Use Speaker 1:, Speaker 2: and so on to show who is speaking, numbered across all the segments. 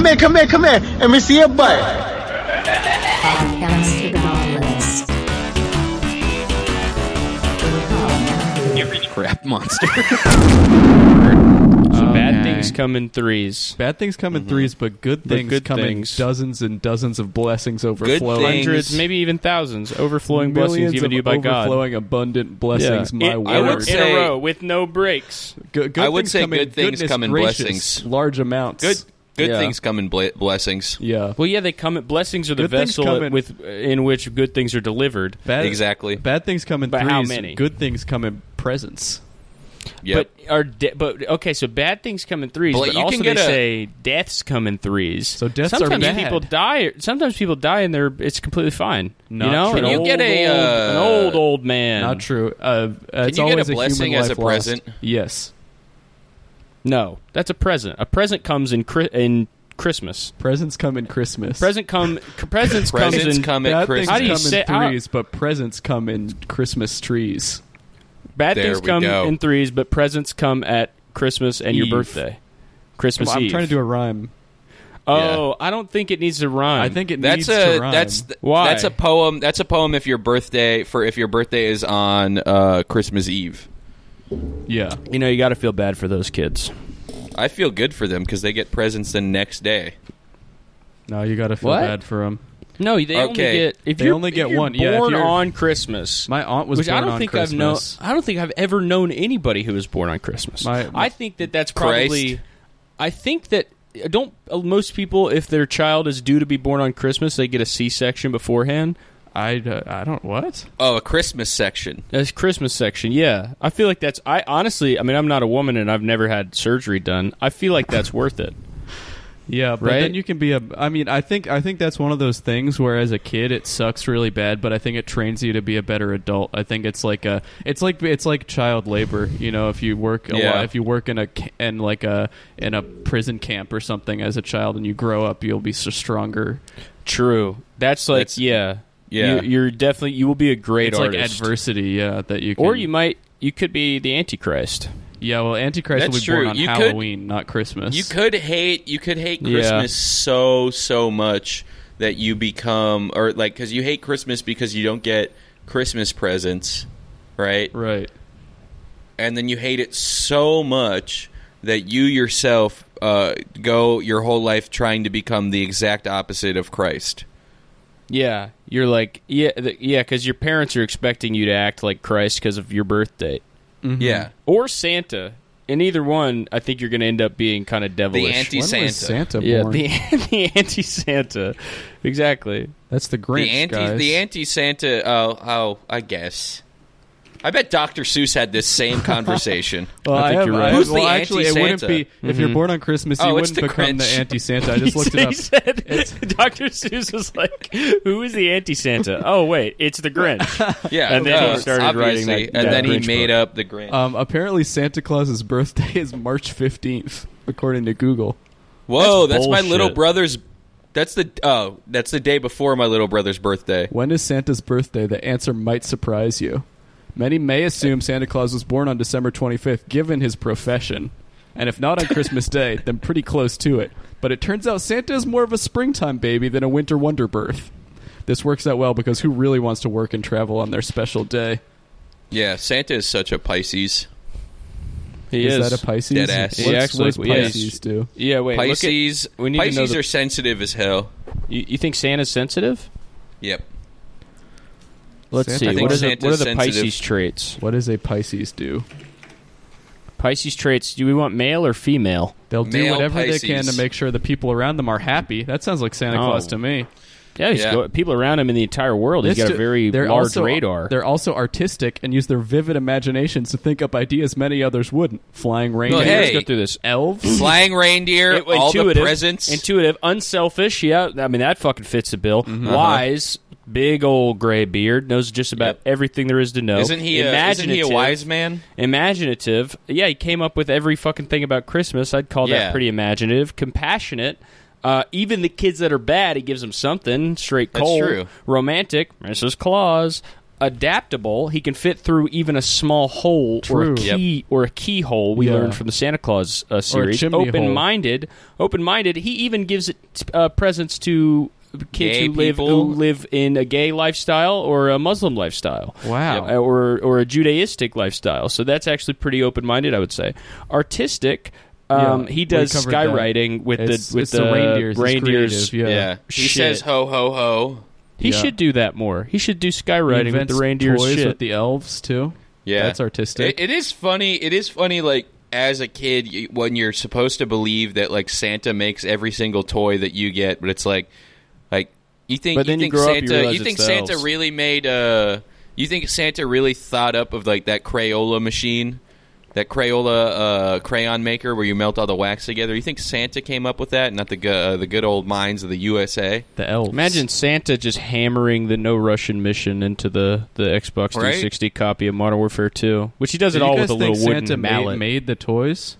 Speaker 1: come here, come here, come here. Let me see your butt.
Speaker 2: Podcast to the Nautilus.
Speaker 3: Crap monster.
Speaker 4: So bad
Speaker 5: Okay.
Speaker 4: things come in threes.
Speaker 5: Bad things come in mm-hmm. threes, but good
Speaker 4: But
Speaker 5: things
Speaker 4: good
Speaker 5: come
Speaker 4: things.
Speaker 5: in dozens and dozens of blessings overflowing.
Speaker 3: things-
Speaker 4: Hundreds, maybe even thousands, overflowing blessings given to you by God.
Speaker 5: overflowing abundant blessings. My
Speaker 4: in,
Speaker 5: word.
Speaker 3: I would
Speaker 4: in
Speaker 3: say-
Speaker 4: a row with no breaks.
Speaker 5: Good, good
Speaker 3: I would
Speaker 5: things
Speaker 3: say
Speaker 5: come
Speaker 3: good
Speaker 5: in
Speaker 3: things come in
Speaker 5: gracious,
Speaker 3: blessings.
Speaker 5: large amounts.
Speaker 3: Good good
Speaker 4: Yeah.
Speaker 3: things come in ble- blessings.
Speaker 5: Yeah.
Speaker 4: Well, yeah, they come. In, blessings are the
Speaker 5: Good
Speaker 4: vessel
Speaker 5: in-
Speaker 4: with in which good things are delivered.
Speaker 5: Bad,
Speaker 3: Exactly.
Speaker 5: Bad things come in
Speaker 4: But
Speaker 5: threes.
Speaker 4: how many?
Speaker 5: Good things come in presents.
Speaker 3: Yep.
Speaker 4: But are de- but okay, so bad things come in threes,
Speaker 3: Well,
Speaker 4: but
Speaker 3: you
Speaker 4: also
Speaker 3: can
Speaker 4: they
Speaker 3: a-
Speaker 4: say deaths come in threes.
Speaker 5: So deaths are
Speaker 4: sometimes
Speaker 5: bad.
Speaker 4: people die. Sometimes people die and they're it's completely fine.
Speaker 5: Not
Speaker 4: you know,
Speaker 5: true.
Speaker 4: an
Speaker 5: Can you
Speaker 4: old,
Speaker 3: get a,
Speaker 4: old-
Speaker 3: uh,
Speaker 4: an old old man.
Speaker 5: Not true. Uh, it's
Speaker 3: you get a blessing
Speaker 5: human
Speaker 3: as a
Speaker 5: life lost.
Speaker 3: present?
Speaker 5: Yes.
Speaker 4: No, that's a present. A present comes in Chri- in Christmas.
Speaker 5: Presents come in Christmas.
Speaker 4: Present come presents comes
Speaker 3: Presents
Speaker 4: in
Speaker 3: come
Speaker 5: Bad
Speaker 3: at
Speaker 5: things
Speaker 3: Christmas.
Speaker 4: How do you
Speaker 5: come
Speaker 4: say-
Speaker 5: in
Speaker 4: how-
Speaker 5: threes, but presents come in Christmas trees.
Speaker 4: bad
Speaker 3: There
Speaker 4: things
Speaker 3: we
Speaker 4: come
Speaker 3: go.
Speaker 4: in threes, but presents come at Christmas and your birthday. Christmas
Speaker 5: I'm
Speaker 4: Eve.
Speaker 5: trying to do a rhyme.
Speaker 4: Oh, I don't think it needs to rhyme.
Speaker 5: I think it
Speaker 3: That's
Speaker 5: needs
Speaker 3: a
Speaker 5: to rhyme.
Speaker 3: that's th-
Speaker 4: Why?
Speaker 3: that's a poem. That's a poem if your birthday for if your birthday is on uh, Christmas Eve.
Speaker 5: Yeah.
Speaker 4: you know you got to feel bad for those kids.
Speaker 3: I feel good for them because they get presents the next day.
Speaker 5: No, you got to feel
Speaker 4: What?
Speaker 5: bad for them.
Speaker 4: No, they only
Speaker 3: Okay.
Speaker 4: get if
Speaker 5: They
Speaker 4: you're,
Speaker 5: only
Speaker 4: if
Speaker 5: get
Speaker 4: you're
Speaker 5: one. Yeah, if
Speaker 4: Born
Speaker 5: you're-
Speaker 4: on Christmas.
Speaker 5: My aunt was
Speaker 4: which
Speaker 5: born
Speaker 4: I don't
Speaker 5: on
Speaker 4: think
Speaker 5: Christmas.
Speaker 4: I've known. I don't think I've ever known anybody who was born on Christmas.
Speaker 5: My-
Speaker 4: I think that that's probably.
Speaker 3: Christ.
Speaker 4: I think that don't uh, most people, if their child is due to be born on Christmas, they get a C-section beforehand.
Speaker 5: I, uh, I don't what?
Speaker 3: Oh, a Christmas section.
Speaker 4: That's Christmas section. Yeah, I feel like that's. I honestly, I mean, I'm not a woman and I've never had surgery done. I feel like that's worth it.
Speaker 5: Yeah, but
Speaker 4: Right?
Speaker 5: then you can be a. I mean, I think I think that's one of those things where as a kid it sucks really bad, but I think it trains you to be a better adult. I think it's like a. It's like it's like child labor. You know, if you work a
Speaker 3: Yeah.
Speaker 5: lot, if you work in a ca- in like a in a prison camp or something as a child, and you grow up, you'll be so stronger.
Speaker 4: True. That's like
Speaker 3: That's-
Speaker 4: yeah.
Speaker 3: Yeah.
Speaker 4: You, are definitely you will be a great
Speaker 5: it's like
Speaker 4: artist.
Speaker 5: adversity, yeah, that you can.
Speaker 4: or you might you could be the Antichrist.
Speaker 5: Yeah, well, Antichrist will
Speaker 3: That's
Speaker 5: be born on
Speaker 3: You could-
Speaker 5: Halloween, not Christmas.
Speaker 3: You could hate you could hate
Speaker 4: Yeah.
Speaker 3: Christmas so so much that you become or like because you hate Christmas because you don't get Christmas presents, right?
Speaker 5: right.
Speaker 3: And then you hate it so much that you yourself uh, go your whole life trying to become the exact opposite of Christ.
Speaker 4: Yeah, you're like yeah th- yeah because your parents are expecting you to act like Christ because of your birth date mm-hmm.
Speaker 3: Yeah,
Speaker 4: or Santa. In either one, I think you're going to end up being kind of devilish.
Speaker 3: the anti
Speaker 5: When
Speaker 3: Santa.
Speaker 5: was Santa
Speaker 4: yeah,
Speaker 5: born?
Speaker 4: the the anti Santa, exactly.
Speaker 5: That's the Grinch,
Speaker 3: The anti
Speaker 5: guys.
Speaker 3: the anti Santa. Oh, oh, I guess. I bet Dr. Seuss had this same conversation.
Speaker 5: Well,
Speaker 4: I
Speaker 5: I,
Speaker 4: think
Speaker 5: have,
Speaker 4: you're right.
Speaker 5: have-
Speaker 3: Who's
Speaker 5: well,
Speaker 3: the
Speaker 5: actually, it wouldn't
Speaker 3: anti-Santa?
Speaker 5: be if you're born on Christmas. You
Speaker 3: Oh, it's
Speaker 5: wouldn't
Speaker 3: the
Speaker 5: become the anti-Santa. I just looked it up.
Speaker 4: said, Dr. Seuss was like, "Who is the anti Santa?" Oh wait, it's the Grinch.
Speaker 3: Yeah,
Speaker 4: And then he started writing that-
Speaker 3: and
Speaker 4: that
Speaker 3: then he made
Speaker 4: book.
Speaker 3: up the Grinch.
Speaker 5: Um, apparently, Santa Claus's birthday is March 15th, according to Google.
Speaker 3: Whoa,
Speaker 4: that's
Speaker 3: that's, my little brother's. That's the oh, that's the day before my little brother's birthday.
Speaker 5: When is Santa's birthday? The answer might surprise you. Many may assume Santa Claus was born on December 25th, given his profession. And if not on Christmas Day, then pretty close to it. But it turns out Santa is more of a springtime baby than a winter wonder birth. This works out well because who really wants to work and travel on their special day?
Speaker 3: Yeah, Santa is such a Pisces.
Speaker 4: He
Speaker 5: is,
Speaker 4: is,
Speaker 5: that a Pisces?
Speaker 3: Dead ass.
Speaker 4: He
Speaker 5: What's,
Speaker 4: actually-
Speaker 5: what's
Speaker 4: yes.
Speaker 5: Pisces do?
Speaker 4: Yeah, wait. look at-
Speaker 3: Pisces.
Speaker 4: we need to know
Speaker 3: Pisces
Speaker 4: the-
Speaker 3: are sensitive as hell.
Speaker 4: you, you think Santa's sensitive?
Speaker 3: Yep.
Speaker 4: Let's
Speaker 5: Santa-
Speaker 4: see.
Speaker 5: I
Speaker 4: What are the, what are the
Speaker 3: sensitive.
Speaker 4: Pisces traits?
Speaker 5: What does a Pisces do?
Speaker 4: Pisces traits. Do we want male or female?
Speaker 5: They'll do
Speaker 3: Male
Speaker 5: whatever they can to make sure the people around them are happy. That sounds like Santa
Speaker 4: Oh.
Speaker 5: Claus to me.
Speaker 4: Yeah, he's
Speaker 3: Yeah.
Speaker 4: go- people around him in the entire world. He's got a very
Speaker 5: they're
Speaker 4: large
Speaker 5: also,
Speaker 4: radar.
Speaker 5: They're also artistic and use their vivid imaginations to think up ideas many others wouldn't. Flying reindeer,
Speaker 3: Well,
Speaker 4: Let's go through this.
Speaker 5: elves.
Speaker 3: Flying reindeer,
Speaker 4: It-
Speaker 3: all the
Speaker 4: intuitive,
Speaker 3: presents.
Speaker 4: intuitive, unselfish. Yeah, I mean that fucking fits the bill.
Speaker 3: Mm-hmm.
Speaker 4: Wise, big old gray beard, knows just about
Speaker 3: Yep.
Speaker 4: everything there is to know.
Speaker 3: isn't he? A, isn't he a wise man?
Speaker 4: Imaginative. Yeah, he came up with every fucking thing about Christmas. I'd call
Speaker 3: Yeah.
Speaker 4: that pretty imaginative. Compassionate. Uh, even the kids that are bad, he gives them something straight
Speaker 3: That's
Speaker 4: cold.
Speaker 3: true.
Speaker 4: Romantic. Mrs. Claus. adaptable. He can fit through even a small hole or a
Speaker 5: True.
Speaker 4: key or a keyhole. We
Speaker 5: Yeah.
Speaker 4: learned from the Santa Claus uh, series. Open-minded, open-minded. He even gives it uh, presents to kids
Speaker 3: Gay
Speaker 4: who live
Speaker 3: people.
Speaker 4: who live in a gay lifestyle or a Muslim lifestyle.
Speaker 5: Wow.
Speaker 4: Uh, or or a Judaistic lifestyle. So that's actually pretty open-minded, I would say. Artistic. Um,
Speaker 5: Yeah,
Speaker 4: he does
Speaker 5: covered that.
Speaker 4: skywriting with
Speaker 5: It's-
Speaker 4: the with
Speaker 5: it's the reindeers.
Speaker 4: Reindeers.
Speaker 5: creative,
Speaker 3: Yeah.
Speaker 5: Yeah.
Speaker 3: He
Speaker 4: Shit.
Speaker 3: says ho ho ho.
Speaker 4: He
Speaker 5: Yeah.
Speaker 4: should do that more. He should do skywriting with the reindeers.
Speaker 5: toys
Speaker 4: shit.
Speaker 5: with the elves too.
Speaker 3: Yeah,
Speaker 5: That's artistic.
Speaker 3: It, it is funny. It is funny. Like as a kid, you, when you're supposed to believe that like Santa makes every single toy that you get, but it's like, like you think.
Speaker 4: But then you
Speaker 3: think
Speaker 4: grow up, you
Speaker 3: Santa.
Speaker 4: realize
Speaker 3: you think
Speaker 4: it's
Speaker 3: Santa
Speaker 4: elves.
Speaker 3: really made uh You think Santa really thought up of like that Crayola machine, that Crayola uh, crayon maker where you melt all the wax together? You think Santa came up with that, not the uh, the good old minds of the USA?
Speaker 5: The elves.
Speaker 4: Imagine Santa just hammering the No Russian mission into the, the Xbox
Speaker 3: Right?
Speaker 4: 360 copy of Modern Warfare 2, which he does
Speaker 5: Did
Speaker 4: it all
Speaker 5: guys
Speaker 4: with a little wooden
Speaker 5: Santa made,
Speaker 4: mallet.
Speaker 5: made the toys?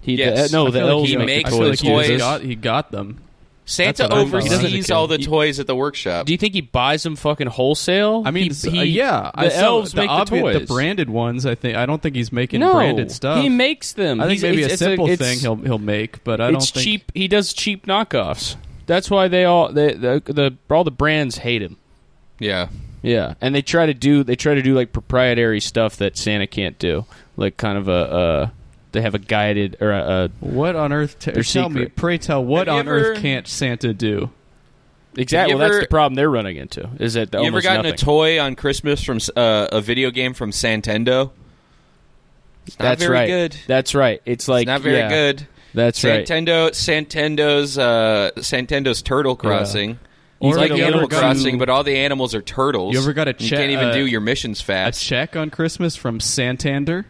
Speaker 4: he
Speaker 3: Yes.
Speaker 4: uh, no,
Speaker 3: I
Speaker 4: the
Speaker 3: feel like
Speaker 4: elves
Speaker 3: he
Speaker 4: make
Speaker 3: makes
Speaker 4: the
Speaker 3: the
Speaker 4: toys.
Speaker 5: like he got he got them.
Speaker 3: Santa oversees all the toys at the workshop.
Speaker 4: Do you think he buys them fucking wholesale?
Speaker 5: I mean,
Speaker 4: He- he-
Speaker 5: uh, yeah,
Speaker 4: the
Speaker 5: I saw
Speaker 4: elves
Speaker 5: the
Speaker 4: make
Speaker 5: obvi-
Speaker 4: the toys.
Speaker 5: the branded ones. I think I don't think he's making
Speaker 4: no,
Speaker 5: branded stuff.
Speaker 4: he makes them.
Speaker 5: I think
Speaker 4: He's-
Speaker 5: maybe
Speaker 4: it's-
Speaker 5: a simple
Speaker 4: it's-
Speaker 5: thing he'll he'll make, but I don't
Speaker 4: it's
Speaker 5: think
Speaker 4: cheap. He does cheap knockoffs. That's why they all the, the the all the brands hate him.
Speaker 3: yeah.
Speaker 4: Yeah, and they try to do they try to do like proprietary stuff that Santa can't do, like kind of a uh, they have a guided or a, a
Speaker 5: What on earth? T-
Speaker 4: They're
Speaker 5: tell me, pray tell, what
Speaker 3: Have you
Speaker 5: on earth can't Santa do?
Speaker 4: exactly.
Speaker 3: you
Speaker 4: Well, that's the problem they're running into. Is that
Speaker 3: You ever gotten
Speaker 4: nothing.
Speaker 3: a toy on Christmas from uh, a video game from Santendo? It's not
Speaker 4: That's
Speaker 3: very
Speaker 4: right.
Speaker 3: good.
Speaker 4: That's right. It's like
Speaker 3: It's not very
Speaker 4: yeah,
Speaker 3: good.
Speaker 4: That's right.
Speaker 3: Santendo, Santendo's, uh, Santendo's Turtle Crossing.
Speaker 5: Or
Speaker 3: It's like Animal
Speaker 5: ever got-
Speaker 3: Crossing, but all the animals are turtles.
Speaker 5: You ever got a
Speaker 3: You
Speaker 5: check-
Speaker 3: can't even
Speaker 5: uh,
Speaker 3: do your missions fast.
Speaker 5: A check on Christmas from Santander.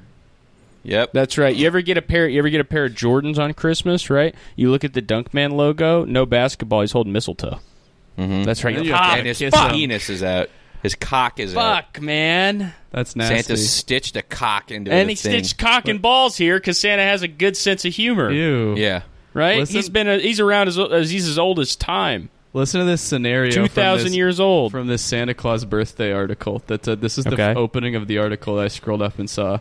Speaker 3: Yep.
Speaker 4: That's right. You ever get a pair? You ever get a pair of Jordans on Christmas? Right. You look at the Dunkman logo. No basketball. He's holding mistletoe.
Speaker 3: Mhm.
Speaker 4: That's right.
Speaker 5: And
Speaker 4: You
Speaker 5: you
Speaker 4: ah,
Speaker 5: have
Speaker 3: and his
Speaker 5: kiss 'em.
Speaker 3: penis is out. His cock is out.
Speaker 4: fuck, man.
Speaker 5: That's nasty.
Speaker 3: Santa stitched a cock into
Speaker 4: And
Speaker 3: the
Speaker 4: he
Speaker 3: thing.
Speaker 4: stitched cock and balls here because Santa has a good sense of humor.
Speaker 5: Ew.
Speaker 3: Yeah.
Speaker 4: Right.
Speaker 5: Listen-
Speaker 4: he's been a, he's around as, as he's as old as time.
Speaker 5: Listen to this scenario.
Speaker 4: Two
Speaker 5: from
Speaker 4: thousand
Speaker 5: this-
Speaker 4: years old.
Speaker 5: from this Santa Claus birthday article. That uh, this is the
Speaker 4: Okay.
Speaker 5: f- opening of the article that I scrolled up and saw.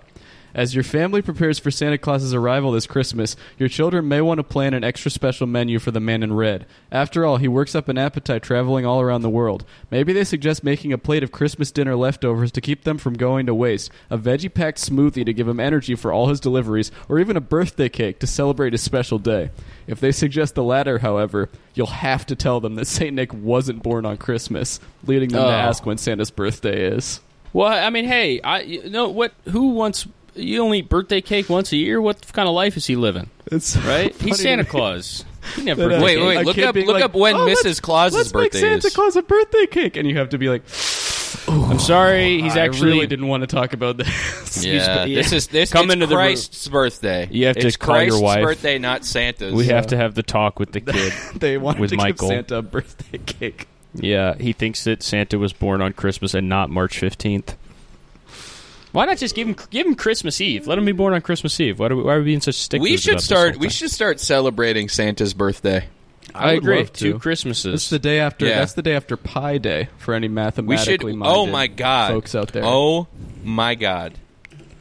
Speaker 5: As your family prepares for Santa Claus's arrival this Christmas, your children may want to plan an extra special menu for the man in red. After all, he works up an appetite traveling all around the world. Maybe they suggest making a plate of Christmas dinner leftovers to keep them from going to waste, a veggie packed smoothie to give him energy for all his deliveries, or even a birthday cake to celebrate his special day. If they suggest the latter, however, you'll have to tell them that St. Nick wasn't born on Christmas, leading them
Speaker 4: Oh.
Speaker 5: to ask when Santa's birthday is.
Speaker 4: Well, I mean, hey, I you know what? Who wants? You only eat birthday cake once a year. What kind of life is he living?
Speaker 5: It's
Speaker 4: Right?
Speaker 5: funny
Speaker 4: He's Santa. Claus. He never
Speaker 5: That, uh,
Speaker 3: Wait, wait, look up- look
Speaker 5: like,
Speaker 3: up when
Speaker 5: "Oh,
Speaker 3: Mrs.
Speaker 5: let's-
Speaker 3: Claus's
Speaker 5: let's
Speaker 3: birthday
Speaker 5: make Santa
Speaker 3: is."
Speaker 5: Claus a birthday cake, and you have to be like,
Speaker 4: I'm sorry. He's
Speaker 5: I
Speaker 4: actually
Speaker 5: really didn't want to talk about this.
Speaker 3: Yeah,
Speaker 4: yeah.
Speaker 3: this is this
Speaker 4: Come
Speaker 3: it's
Speaker 4: into the
Speaker 3: Christ's birthday.
Speaker 4: You have to
Speaker 3: it's
Speaker 4: call your wife.
Speaker 3: birthday, not Santa's.
Speaker 4: We have to have the talk with the kid.
Speaker 5: they wanted
Speaker 4: With
Speaker 5: to
Speaker 4: Michael.
Speaker 5: give Santa a birthday cake.
Speaker 4: yeah, he thinks that Santa was born on Christmas and not March 15th. Why not just give him give him Christmas Eve? Let him be born on Christmas Eve. Why, do we, why are we being such sticklers?
Speaker 3: We should
Speaker 4: about this
Speaker 3: start.
Speaker 4: whole
Speaker 3: We should start celebrating Santa's birthday.
Speaker 4: I,
Speaker 5: would
Speaker 4: agree.
Speaker 5: love
Speaker 4: Two. Christmases.
Speaker 5: That's the day after.
Speaker 3: Yeah.
Speaker 5: That's the day after Pi Day for any
Speaker 3: We should.
Speaker 5: mathematically oh minded
Speaker 3: Oh my god,
Speaker 5: folks out there.
Speaker 3: Oh my god.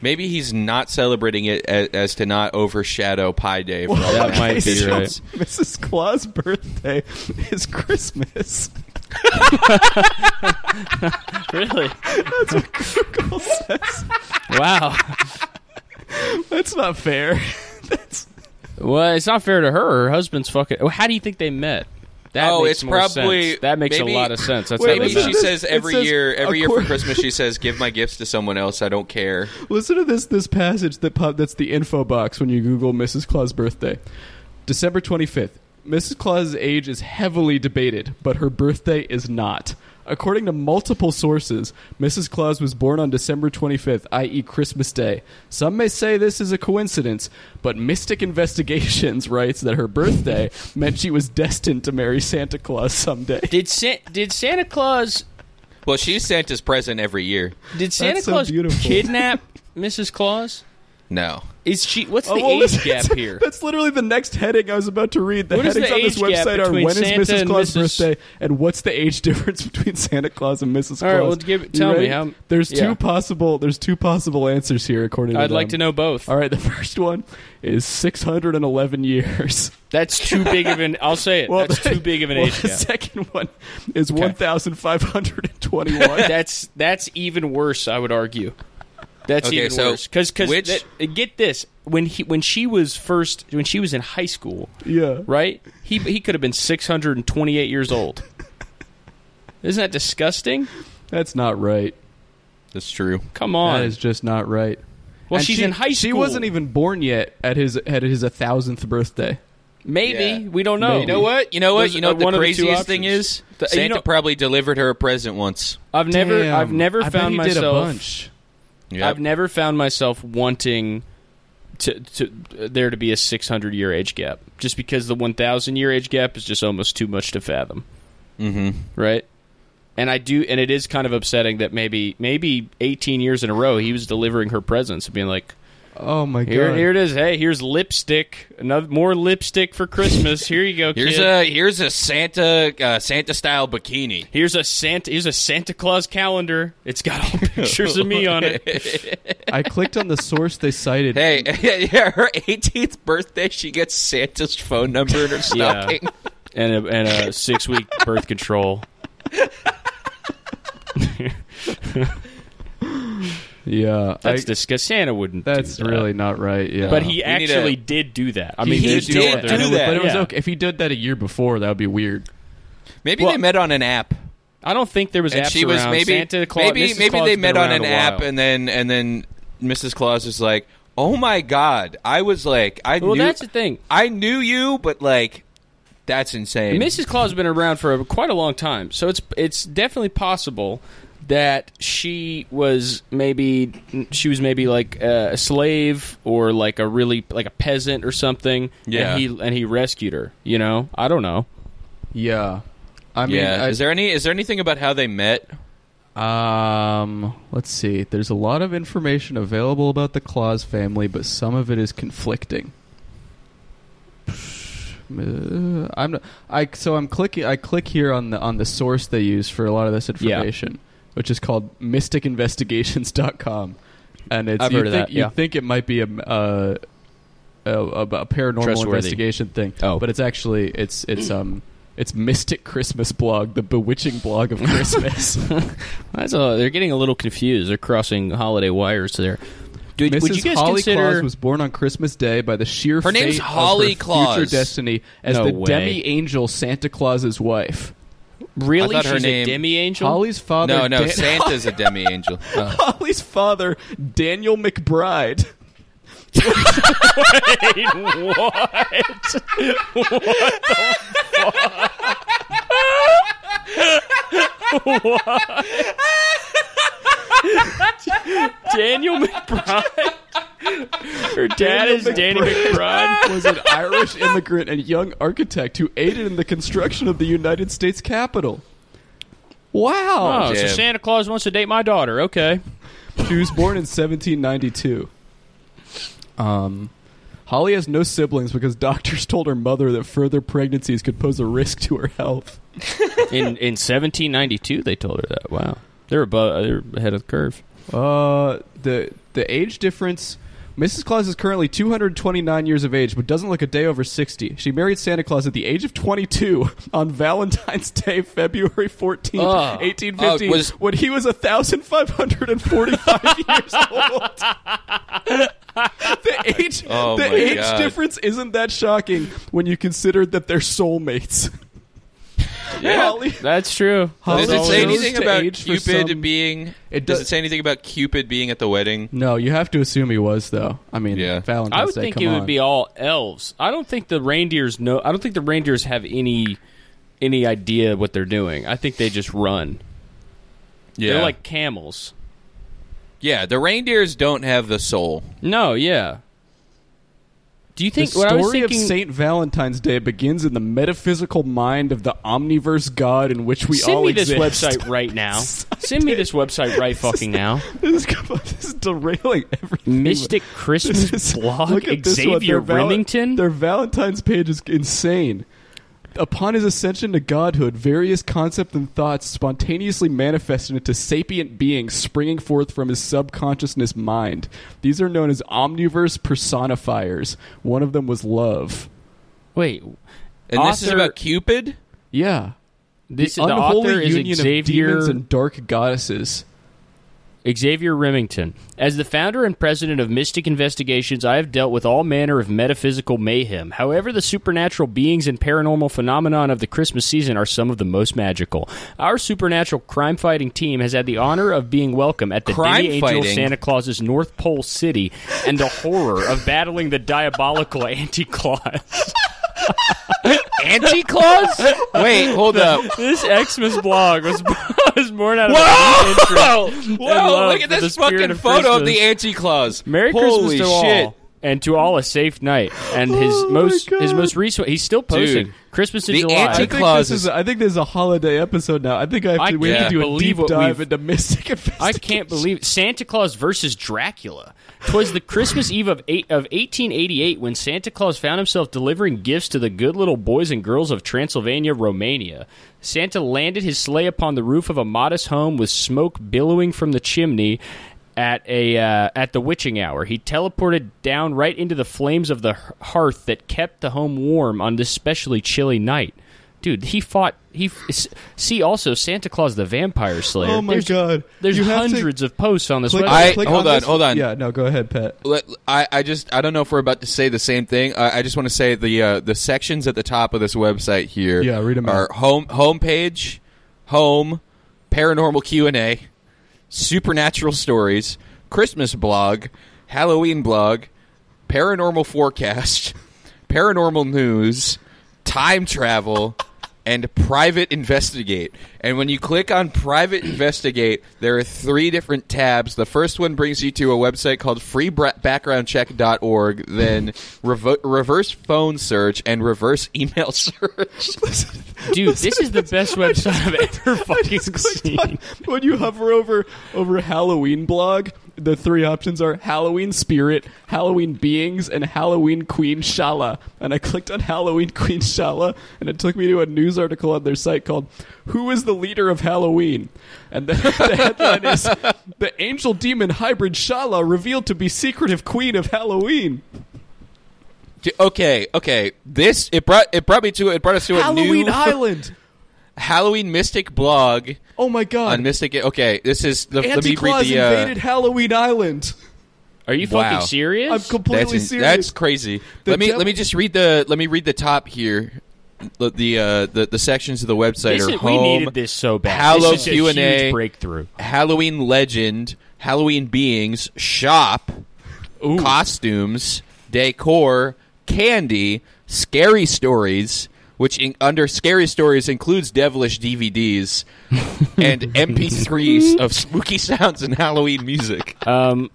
Speaker 3: Maybe he's not celebrating it as, as to not overshadow Pi Day. For all
Speaker 4: That
Speaker 3: the
Speaker 4: might be
Speaker 3: mathematicians.
Speaker 5: Mrs. Claus' birthday is Christmas.
Speaker 4: really?
Speaker 5: That's what Google says.
Speaker 4: wow.
Speaker 5: That's not fair. That's
Speaker 4: Well, it's not fair to her. Her husband's fucking. well, How do you think they met? That
Speaker 3: Oh,
Speaker 4: makes
Speaker 3: it's
Speaker 4: more
Speaker 3: probably-
Speaker 4: sense. that makes
Speaker 3: maybe-
Speaker 4: a lot of sense. That's
Speaker 5: Wait,
Speaker 4: how
Speaker 3: Maybe she
Speaker 5: to
Speaker 4: met.
Speaker 5: this.
Speaker 3: says every
Speaker 5: says,
Speaker 3: year, every year for Christmas, she says, "Give my gifts to someone else. I don't care."
Speaker 5: Listen to this this passage that pop, that's the info box when you Google Mrs. Claus' birthday. December 25th. Mrs. Claus's age is heavily debated, but her birthday is not. According to multiple sources, Mrs. Claus was born on December 25th, i.e., Christmas Day. Some may say this is a coincidence, but Mystic Investigations writes that her birthday meant she was destined to marry Santa Claus someday.
Speaker 4: Did Sa- did Santa Claus
Speaker 3: Well, she's Santa's present every year.
Speaker 4: did Santa
Speaker 5: That's so
Speaker 4: Claus
Speaker 5: beautiful.
Speaker 4: kidnap Mrs. Claus?
Speaker 3: No.
Speaker 4: Is she? What's the
Speaker 5: Oh, well,
Speaker 4: age
Speaker 5: listen,
Speaker 4: gap here?
Speaker 5: That's literally the next heading I was about to read. The
Speaker 4: What is
Speaker 5: headings
Speaker 4: the
Speaker 5: on this
Speaker 4: age gap
Speaker 5: website are
Speaker 4: between
Speaker 5: when is
Speaker 4: Santa
Speaker 5: Mrs.
Speaker 4: and
Speaker 5: Claus'
Speaker 4: Mrs.
Speaker 5: birthday and what's the age difference between Santa Claus and Mrs.
Speaker 4: All
Speaker 5: Claus.
Speaker 4: right, well, give-
Speaker 5: You
Speaker 4: tell me
Speaker 5: ready?
Speaker 4: how-
Speaker 5: There's
Speaker 4: yeah.
Speaker 5: two possible. There's two possible answers here according to
Speaker 4: I'd like to
Speaker 5: them.
Speaker 4: know both.
Speaker 5: All right, the first one is 611 years.
Speaker 4: That's too big of an. I'll say it. That's
Speaker 5: the-
Speaker 4: too big of an
Speaker 5: well,
Speaker 4: age
Speaker 5: The
Speaker 4: gap.
Speaker 5: second one is 1,521.
Speaker 4: That's that's even worse. I would argue. That's
Speaker 3: Okay,
Speaker 4: even
Speaker 3: so
Speaker 4: worse. Because
Speaker 3: which- uh,
Speaker 4: get this when he when she was first when she was in high school,
Speaker 5: yeah.
Speaker 4: right? He he could have been six hundred and twenty eight years old. Isn't that disgusting?
Speaker 5: That's not right.
Speaker 3: That's true.
Speaker 4: Come on.
Speaker 5: That is just not right.
Speaker 4: well,
Speaker 5: And
Speaker 4: she's
Speaker 5: she,
Speaker 4: in high school.
Speaker 5: She wasn't even born yet at his at his 1,000th birthday.
Speaker 4: Maybe
Speaker 3: Yeah.
Speaker 4: we don't know.
Speaker 3: You know what? You know what?
Speaker 4: Those
Speaker 3: You know what the
Speaker 4: one the
Speaker 3: craziest thing is?
Speaker 4: The- you
Speaker 3: Santa
Speaker 4: know-
Speaker 3: probably delivered her a present once.
Speaker 4: I've never
Speaker 5: Damn.
Speaker 4: I've never
Speaker 5: I bet
Speaker 4: found
Speaker 5: he did a
Speaker 4: myself.
Speaker 3: Yep.
Speaker 4: I've never found myself wanting to, to there to be a 600 year age gap just because the 1000 year age gap is just almost too much to fathom
Speaker 3: mm-hmm.
Speaker 4: right and i do and it is kind of upsetting that maybe maybe 18 years in a row he was delivering her presents and being like
Speaker 5: Oh my
Speaker 4: here
Speaker 5: god!
Speaker 4: here it is hey here's lipstick another more lipstick for christmas here you go
Speaker 3: Here's
Speaker 4: kid.
Speaker 3: a here's a Santa uh, Santa style bikini.
Speaker 4: Here's a Santa. Here's a Santa Claus calendar. It's got all pictures of me on it.
Speaker 5: I clicked on the source they cited.
Speaker 3: Hey, yeah, her 18th birthday, she gets Santa's phone number in her
Speaker 4: Yeah. and a, and a six week birth control.
Speaker 5: Yeah,
Speaker 4: That's
Speaker 5: I,
Speaker 4: disgusting. Santa wouldn't.
Speaker 5: that's
Speaker 4: do that.
Speaker 5: really not right. Yeah,
Speaker 4: But he
Speaker 3: We
Speaker 4: actually
Speaker 3: a-
Speaker 4: did do that. I mean,
Speaker 5: He
Speaker 4: mean,
Speaker 3: did
Speaker 4: there's
Speaker 3: do that. do
Speaker 5: And it was-
Speaker 3: that.
Speaker 5: But it was
Speaker 4: Yeah.
Speaker 5: okay if he did that a year before. That would be weird.
Speaker 3: Maybe
Speaker 4: Well-
Speaker 3: they met on an app,
Speaker 4: I don't think there was
Speaker 3: and
Speaker 4: apps
Speaker 3: she was
Speaker 4: around.
Speaker 3: maybe
Speaker 4: Santa Claus.
Speaker 3: maybe
Speaker 4: Mrs.
Speaker 3: maybe
Speaker 4: Claus
Speaker 3: they met on an app, and then and then Mrs. Claus is like, "Oh my God, I was like, I
Speaker 4: well,
Speaker 3: knew,
Speaker 4: that's the thing.
Speaker 3: I knew you, but like, that's insane."
Speaker 4: Mrs. Claus has been around for a, quite a long time, so it's it's definitely possible that she was maybe she was maybe like a slave or like a really like a peasant or something.
Speaker 3: Yeah.
Speaker 4: and he and he rescued her. You know, I don't know.
Speaker 5: Yeah, I mean,
Speaker 3: yeah,
Speaker 5: I-
Speaker 3: is there any is there anything about how they met?
Speaker 5: Um, let's see. There's a lot of information available about the Claus family, but some of it is conflicting. Uh, I'm I so I'm clicking I click here on the on the source they use for a lot of this information, which is called mysticinvestigations.com. And it's
Speaker 4: I've
Speaker 5: you
Speaker 4: heard of
Speaker 5: think
Speaker 4: that,
Speaker 5: you
Speaker 4: yeah.
Speaker 5: think it might be a uh, a, a, a paranormal investigation thing.
Speaker 4: Oh.
Speaker 5: But it's actually it's it's um it's Mystic Christmas blog, the bewitching blog of Christmas.
Speaker 4: That's a, they're getting a little confused. They're crossing holiday wires there. Dude,
Speaker 5: Mrs.
Speaker 4: would you guys
Speaker 5: Holly
Speaker 4: consider?
Speaker 5: Claus was born on Christmas Day by the sheer
Speaker 3: Her name's
Speaker 5: fate
Speaker 3: Holly
Speaker 5: of her
Speaker 3: Claus.
Speaker 5: future destiny as
Speaker 4: No
Speaker 5: the
Speaker 4: way.
Speaker 5: demi angel Santa Claus's wife.
Speaker 4: Really,
Speaker 3: I thought her
Speaker 4: she's
Speaker 3: name-
Speaker 4: a demi angel.
Speaker 5: Holly's father.
Speaker 3: No, no,
Speaker 5: Dan-
Speaker 3: Santa's a demi angel. Oh.
Speaker 5: Holly's father, Daniel McBride. Wait, what? What? What?
Speaker 4: Daniel McBride. Her dad is Danny McBride.
Speaker 5: was an Irish immigrant and young architect who aided in the construction of the United States Capitol. Wow.
Speaker 4: Oh, so
Speaker 3: Damn.
Speaker 4: Santa Claus wants to date my daughter. Okay.
Speaker 5: She was born in 1792. Um, Holly has no siblings because doctors told her mother that further pregnancies could pose a risk to her health.
Speaker 4: In in 1792, they told her that. Wow, they're above, they're ahead of the curve.
Speaker 5: Uh, the the age difference. Mrs. Claus is currently 229 years of age, but doesn't look a day over 60. She married Santa Claus at the age of 22 on Valentine's Day, February 14th,
Speaker 4: Oh.
Speaker 5: 1850, uh,
Speaker 3: Oh, was-
Speaker 5: when he was 1,545 years old. the age,
Speaker 3: Oh
Speaker 5: the age
Speaker 3: God.
Speaker 5: difference isn't that shocking when you consider that they're soulmates. Holly,
Speaker 4: That's true.
Speaker 5: Holly
Speaker 3: Does it say anything
Speaker 5: to
Speaker 3: about
Speaker 5: age for
Speaker 3: Cupid
Speaker 5: some-
Speaker 3: being?
Speaker 5: It
Speaker 3: does
Speaker 5: does-
Speaker 3: it say anything about Cupid being at the wedding?
Speaker 5: No, you have to assume he was though. I mean,
Speaker 3: Yeah.
Speaker 5: Valentine's
Speaker 4: I would
Speaker 5: Day,
Speaker 4: think
Speaker 5: come
Speaker 4: it
Speaker 5: on.
Speaker 4: would be all elves. I don't think the reindeers know. I don't think the reindeers have any any idea what they're doing. I think they just run.
Speaker 3: Yeah,
Speaker 4: They're like camels.
Speaker 3: yeah. The reindeers don't have the soul.
Speaker 4: No, yeah. Do you think
Speaker 5: the
Speaker 4: what I was
Speaker 5: story of? Saint Valentine's Day begins in the metaphysical mind of the omniverse God in which we all live?
Speaker 4: send
Speaker 5: all
Speaker 4: me this
Speaker 5: exist.
Speaker 4: website right now. send me this website right fucking now.
Speaker 5: this, is, this is derailing everything.
Speaker 4: Mystic Christmas blog.
Speaker 5: look at this one.
Speaker 4: Xavier
Speaker 5: Their val- Their Valentine's page is insane. Upon his ascension to godhood, various concepts and thoughts spontaneously manifested into sapient beings springing forth from his subconsciousness mind. These are known as omniverse personifiers. One of them was love.
Speaker 4: Wait,
Speaker 3: And this is about Cupid.
Speaker 5: Yeah.
Speaker 4: this
Speaker 5: the
Speaker 4: the
Speaker 5: unholy
Speaker 4: author is
Speaker 5: union of
Speaker 4: Xavier
Speaker 5: demons and dark goddesses.
Speaker 4: Xavier Remington. As the founder and president of Mystic Investigations, I have dealt with all manner of metaphysical mayhem. However, the supernatural beings and paranormal phenomenon of the Christmas season are some of the most magical. Our supernatural crime fighting team has had the honor of being welcome at the
Speaker 3: Crime
Speaker 4: Demi Angel? Santa Claus's North Pole City and the horror of battling the diabolical Anti Claus.
Speaker 3: Anti Claus? Wait, hold up.
Speaker 4: This Xmas blog was, was born out of
Speaker 3: Whoa!
Speaker 4: a
Speaker 3: Whoa!
Speaker 4: deep interest and love
Speaker 3: Look at
Speaker 4: for the
Speaker 3: this fucking
Speaker 4: of
Speaker 3: photo of the Anti Claus.
Speaker 4: Merry
Speaker 3: Holy
Speaker 4: Christmas to
Speaker 3: shit.
Speaker 4: all, and to all a safe night. And his
Speaker 5: Oh
Speaker 4: most his most recent he's still posting
Speaker 3: Dude,
Speaker 4: Christmas in
Speaker 3: the
Speaker 4: July.
Speaker 5: I
Speaker 3: anti-
Speaker 5: think,
Speaker 3: Claus
Speaker 5: this is,
Speaker 3: is-
Speaker 5: I think this is a holiday episode now. I think I have
Speaker 4: I
Speaker 5: to, we have
Speaker 3: can't
Speaker 5: to do a
Speaker 4: believe
Speaker 5: deep
Speaker 4: what
Speaker 5: dive
Speaker 4: we've-
Speaker 5: into Mystic
Speaker 4: I can't believe Santa Claus versus Dracula. Twas the Christmas Eve of eight, of 1888 when Santa Claus found himself delivering gifts to the good little boys and girls of Transylvania, Romania. Santa landed his sleigh upon the roof of a modest home with smoke billowing from the chimney. At a uh, at the witching hour, he teleported down right into the flames of the hearth that kept the home warm on this specially chilly night. Dude, he fought. He see also Santa Claus the Vampire Slayer.
Speaker 5: Oh my
Speaker 4: There's-
Speaker 5: God.
Speaker 4: There's
Speaker 5: You have to
Speaker 4: hundreds of posts on this
Speaker 5: Click-
Speaker 4: website.
Speaker 3: I-
Speaker 5: click
Speaker 3: hold on,
Speaker 5: this-
Speaker 3: hold on.
Speaker 5: Yeah, no, go ahead, Pat.
Speaker 3: Let- I, I just I don't know if we're about to say the same thing. I, I just want to say the uh, the sections at the top of this website here.
Speaker 5: Yeah, read 'em out.
Speaker 3: are home homepage, home, paranormal Q and A, supernatural stories, Christmas blog, Halloween blog, paranormal forecast, paranormal news, time travel. And private investigate. And when you click on private investigate, there are three different tabs. The first one brings you to a website called freebackgroundcheck.org, then revo- reverse phone search and reverse email search.
Speaker 4: Dude, this is the best website I've ever fucking seen.
Speaker 5: on- when you hover over over Halloween blog, the three options are Halloween Spirit, Halloween Beings, and Halloween Queen Shala. And I clicked on Halloween Queen Shala, and it took me to a news article on their site called "Who is the leader of Halloween?" And the, the headline is "The Angel Demon Hybrid Shala revealed to be secretive Queen of Halloween."
Speaker 3: Okay, okay. This it brought it brought me to it brought us to a
Speaker 5: Halloween
Speaker 3: new
Speaker 5: Island.
Speaker 3: Halloween Mystic blog
Speaker 5: Oh my God!
Speaker 3: on Mystic. Okay, this is the, let me read
Speaker 5: Claus
Speaker 3: the. Uh,
Speaker 5: invaded Halloween Island.
Speaker 4: Are you
Speaker 3: Wow.
Speaker 4: fucking serious?
Speaker 5: I'm completely
Speaker 3: that's,
Speaker 5: serious.
Speaker 3: that's crazy.
Speaker 5: The
Speaker 3: let me
Speaker 5: devil-
Speaker 3: let me just read the let me read the top here. The the uh, the, the sections of the website
Speaker 4: This
Speaker 3: are
Speaker 4: is-
Speaker 3: home,
Speaker 4: we needed this so bad.
Speaker 3: Hallow
Speaker 4: this is a
Speaker 3: Q&A.
Speaker 4: breakthrough.
Speaker 3: Halloween legend, Halloween beings, shop, costumes, decor, candy, scary stories, which in, under scary stories includes devilish DVDs and MP3s of spooky sounds and Halloween music.
Speaker 4: Um,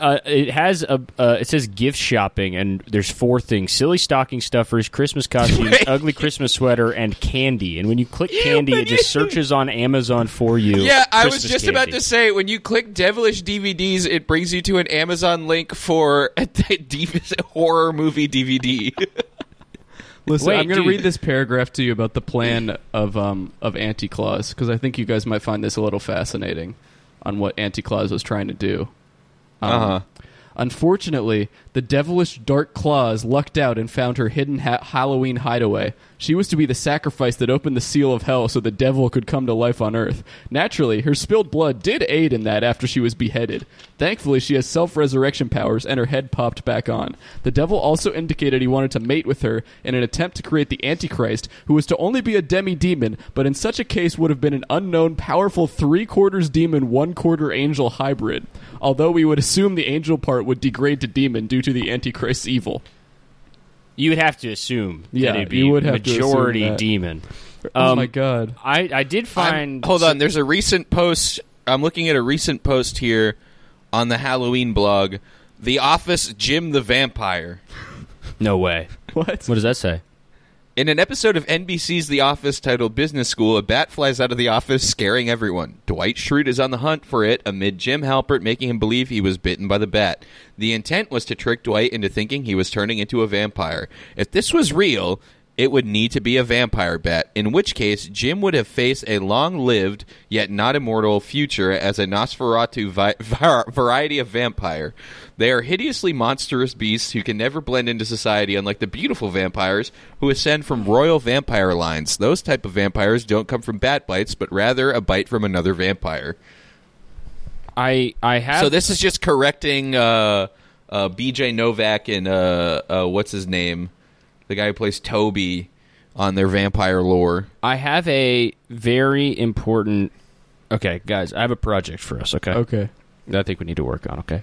Speaker 4: uh, it has a. Uh, it says gift shopping, and there's four things: silly stocking stuffers, Christmas costumes, ugly Christmas sweater, and candy. And when you click candy, it just searches on Amazon for you.
Speaker 3: Yeah, I was
Speaker 4: Christmas
Speaker 3: just about to say when you click devilish DVDs, it brings you to an Amazon link for a d- horror movie DVD.
Speaker 5: Listen,
Speaker 4: Wait,
Speaker 5: I'm going to read this paragraph to you about the plan of um, of Anti Claus because I think you guys might find this a little fascinating on what Anti Claus was trying to do. Um,
Speaker 3: Uh-huh.
Speaker 5: Unfortunately, the devilish Dark Claus lucked out and found her hidden ha- Halloween hideaway. She was to be the sacrifice that opened the seal of hell so the devil could come to life on Earth. Naturally, her spilled blood did aid in that after she was beheaded. Thankfully, she has self resurrection powers and her head popped back on. The devil also indicated he wanted to mate with her in an attempt to create the Antichrist, who was to only be a demi demon, but in such a case would have been an unknown, powerful three quarters demon, one quarter angel hybrid. Although we would assume the angel part would degrade to demon due to the Antichrist's evil.
Speaker 4: You would have to assume
Speaker 5: Yeah,
Speaker 4: that it'd be
Speaker 5: you would have to
Speaker 4: majority
Speaker 5: that.
Speaker 4: demon.
Speaker 5: oh
Speaker 4: Um,
Speaker 5: my god.
Speaker 4: I I did
Speaker 3: I'm-
Speaker 4: find.
Speaker 3: hold on, there's a recent post. I'm looking at a recent post here on the Halloween blog. The Office Jim the Vampire.
Speaker 4: No way.
Speaker 5: What?
Speaker 4: What does that say?
Speaker 3: In an episode of NBC's The Office titled Business School, a bat flies out of the office, scaring everyone. Dwight Schrute is on the hunt for it amid Jim Halpert making him believe he was bitten by the bat. The intent was to trick Dwight into thinking he was turning into a vampire. If this was real, it would need to be a vampire bat, in which case Jim would have faced a long-lived yet not immortal future as a Nosferatu vi- var- variety of vampire. They are hideously monstrous beasts who can never blend into society, unlike the beautiful vampires who ascend from royal vampire lines. Those type of vampires don't come from bat bites, but rather a bite from another vampire.
Speaker 4: I I have
Speaker 3: So this is just correcting uh, uh, B.J. Novak and uh, uh, what's his name, the guy who plays Toby on their vampire lore.
Speaker 4: I have a very important. Okay, guys, I have a project for us. Okay,
Speaker 5: Okay.
Speaker 4: that I think we need to work on. Okay,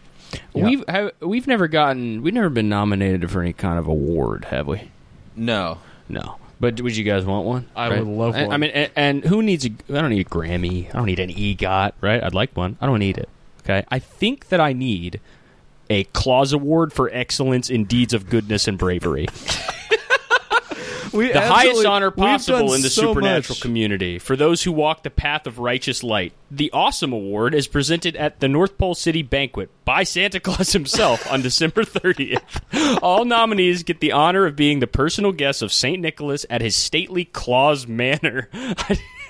Speaker 5: Yeah.
Speaker 4: we've have, we've never gotten we've never been nominated for any kind of award, have we?
Speaker 3: No,
Speaker 4: No. But would you guys want one?
Speaker 5: I would love
Speaker 4: I- I mean, and, and who needs a? I don't need a Grammy. I don't need an EGOT. Right? I'd like one. I don't need it. Okay. I think that I need a Claus Award for excellence in deeds of goodness and bravery.
Speaker 5: We
Speaker 4: the highest honor possible in the
Speaker 5: so
Speaker 4: supernatural
Speaker 5: much.
Speaker 4: community for those who walk the path of righteous light. The Awesome Award is presented at the North Pole City Banquet by Santa Claus himself on December 30th. All nominees get the honor of being the personal guests of St. Nicholas at his stately Claus Manor.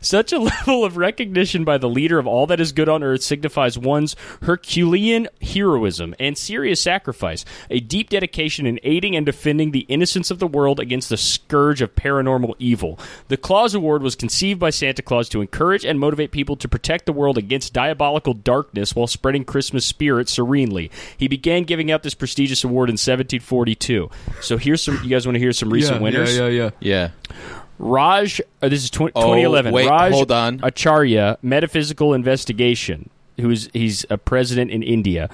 Speaker 4: Such a level of recognition by the leader of all that is good on earth signifies one's Herculean heroism and serious sacrifice, a deep dedication in aiding and defending the innocence of the world against the scourge of paranormal evil. The Claus Award was conceived by Santa Claus to encourage and motivate people to protect the world against diabolical darkness while spreading Christmas spirit serenely. He began giving out this prestigious award in 1742. So here's some. You guys want to hear some recent
Speaker 5: yeah,
Speaker 4: winners?
Speaker 5: Yeah, yeah,
Speaker 3: yeah.
Speaker 4: Raj, uh, this is 20,
Speaker 3: Oh,
Speaker 4: 2011.
Speaker 3: wait,
Speaker 4: Raj
Speaker 3: hold on.
Speaker 4: Acharya, Metaphysical Investigation, who's he's a president in India.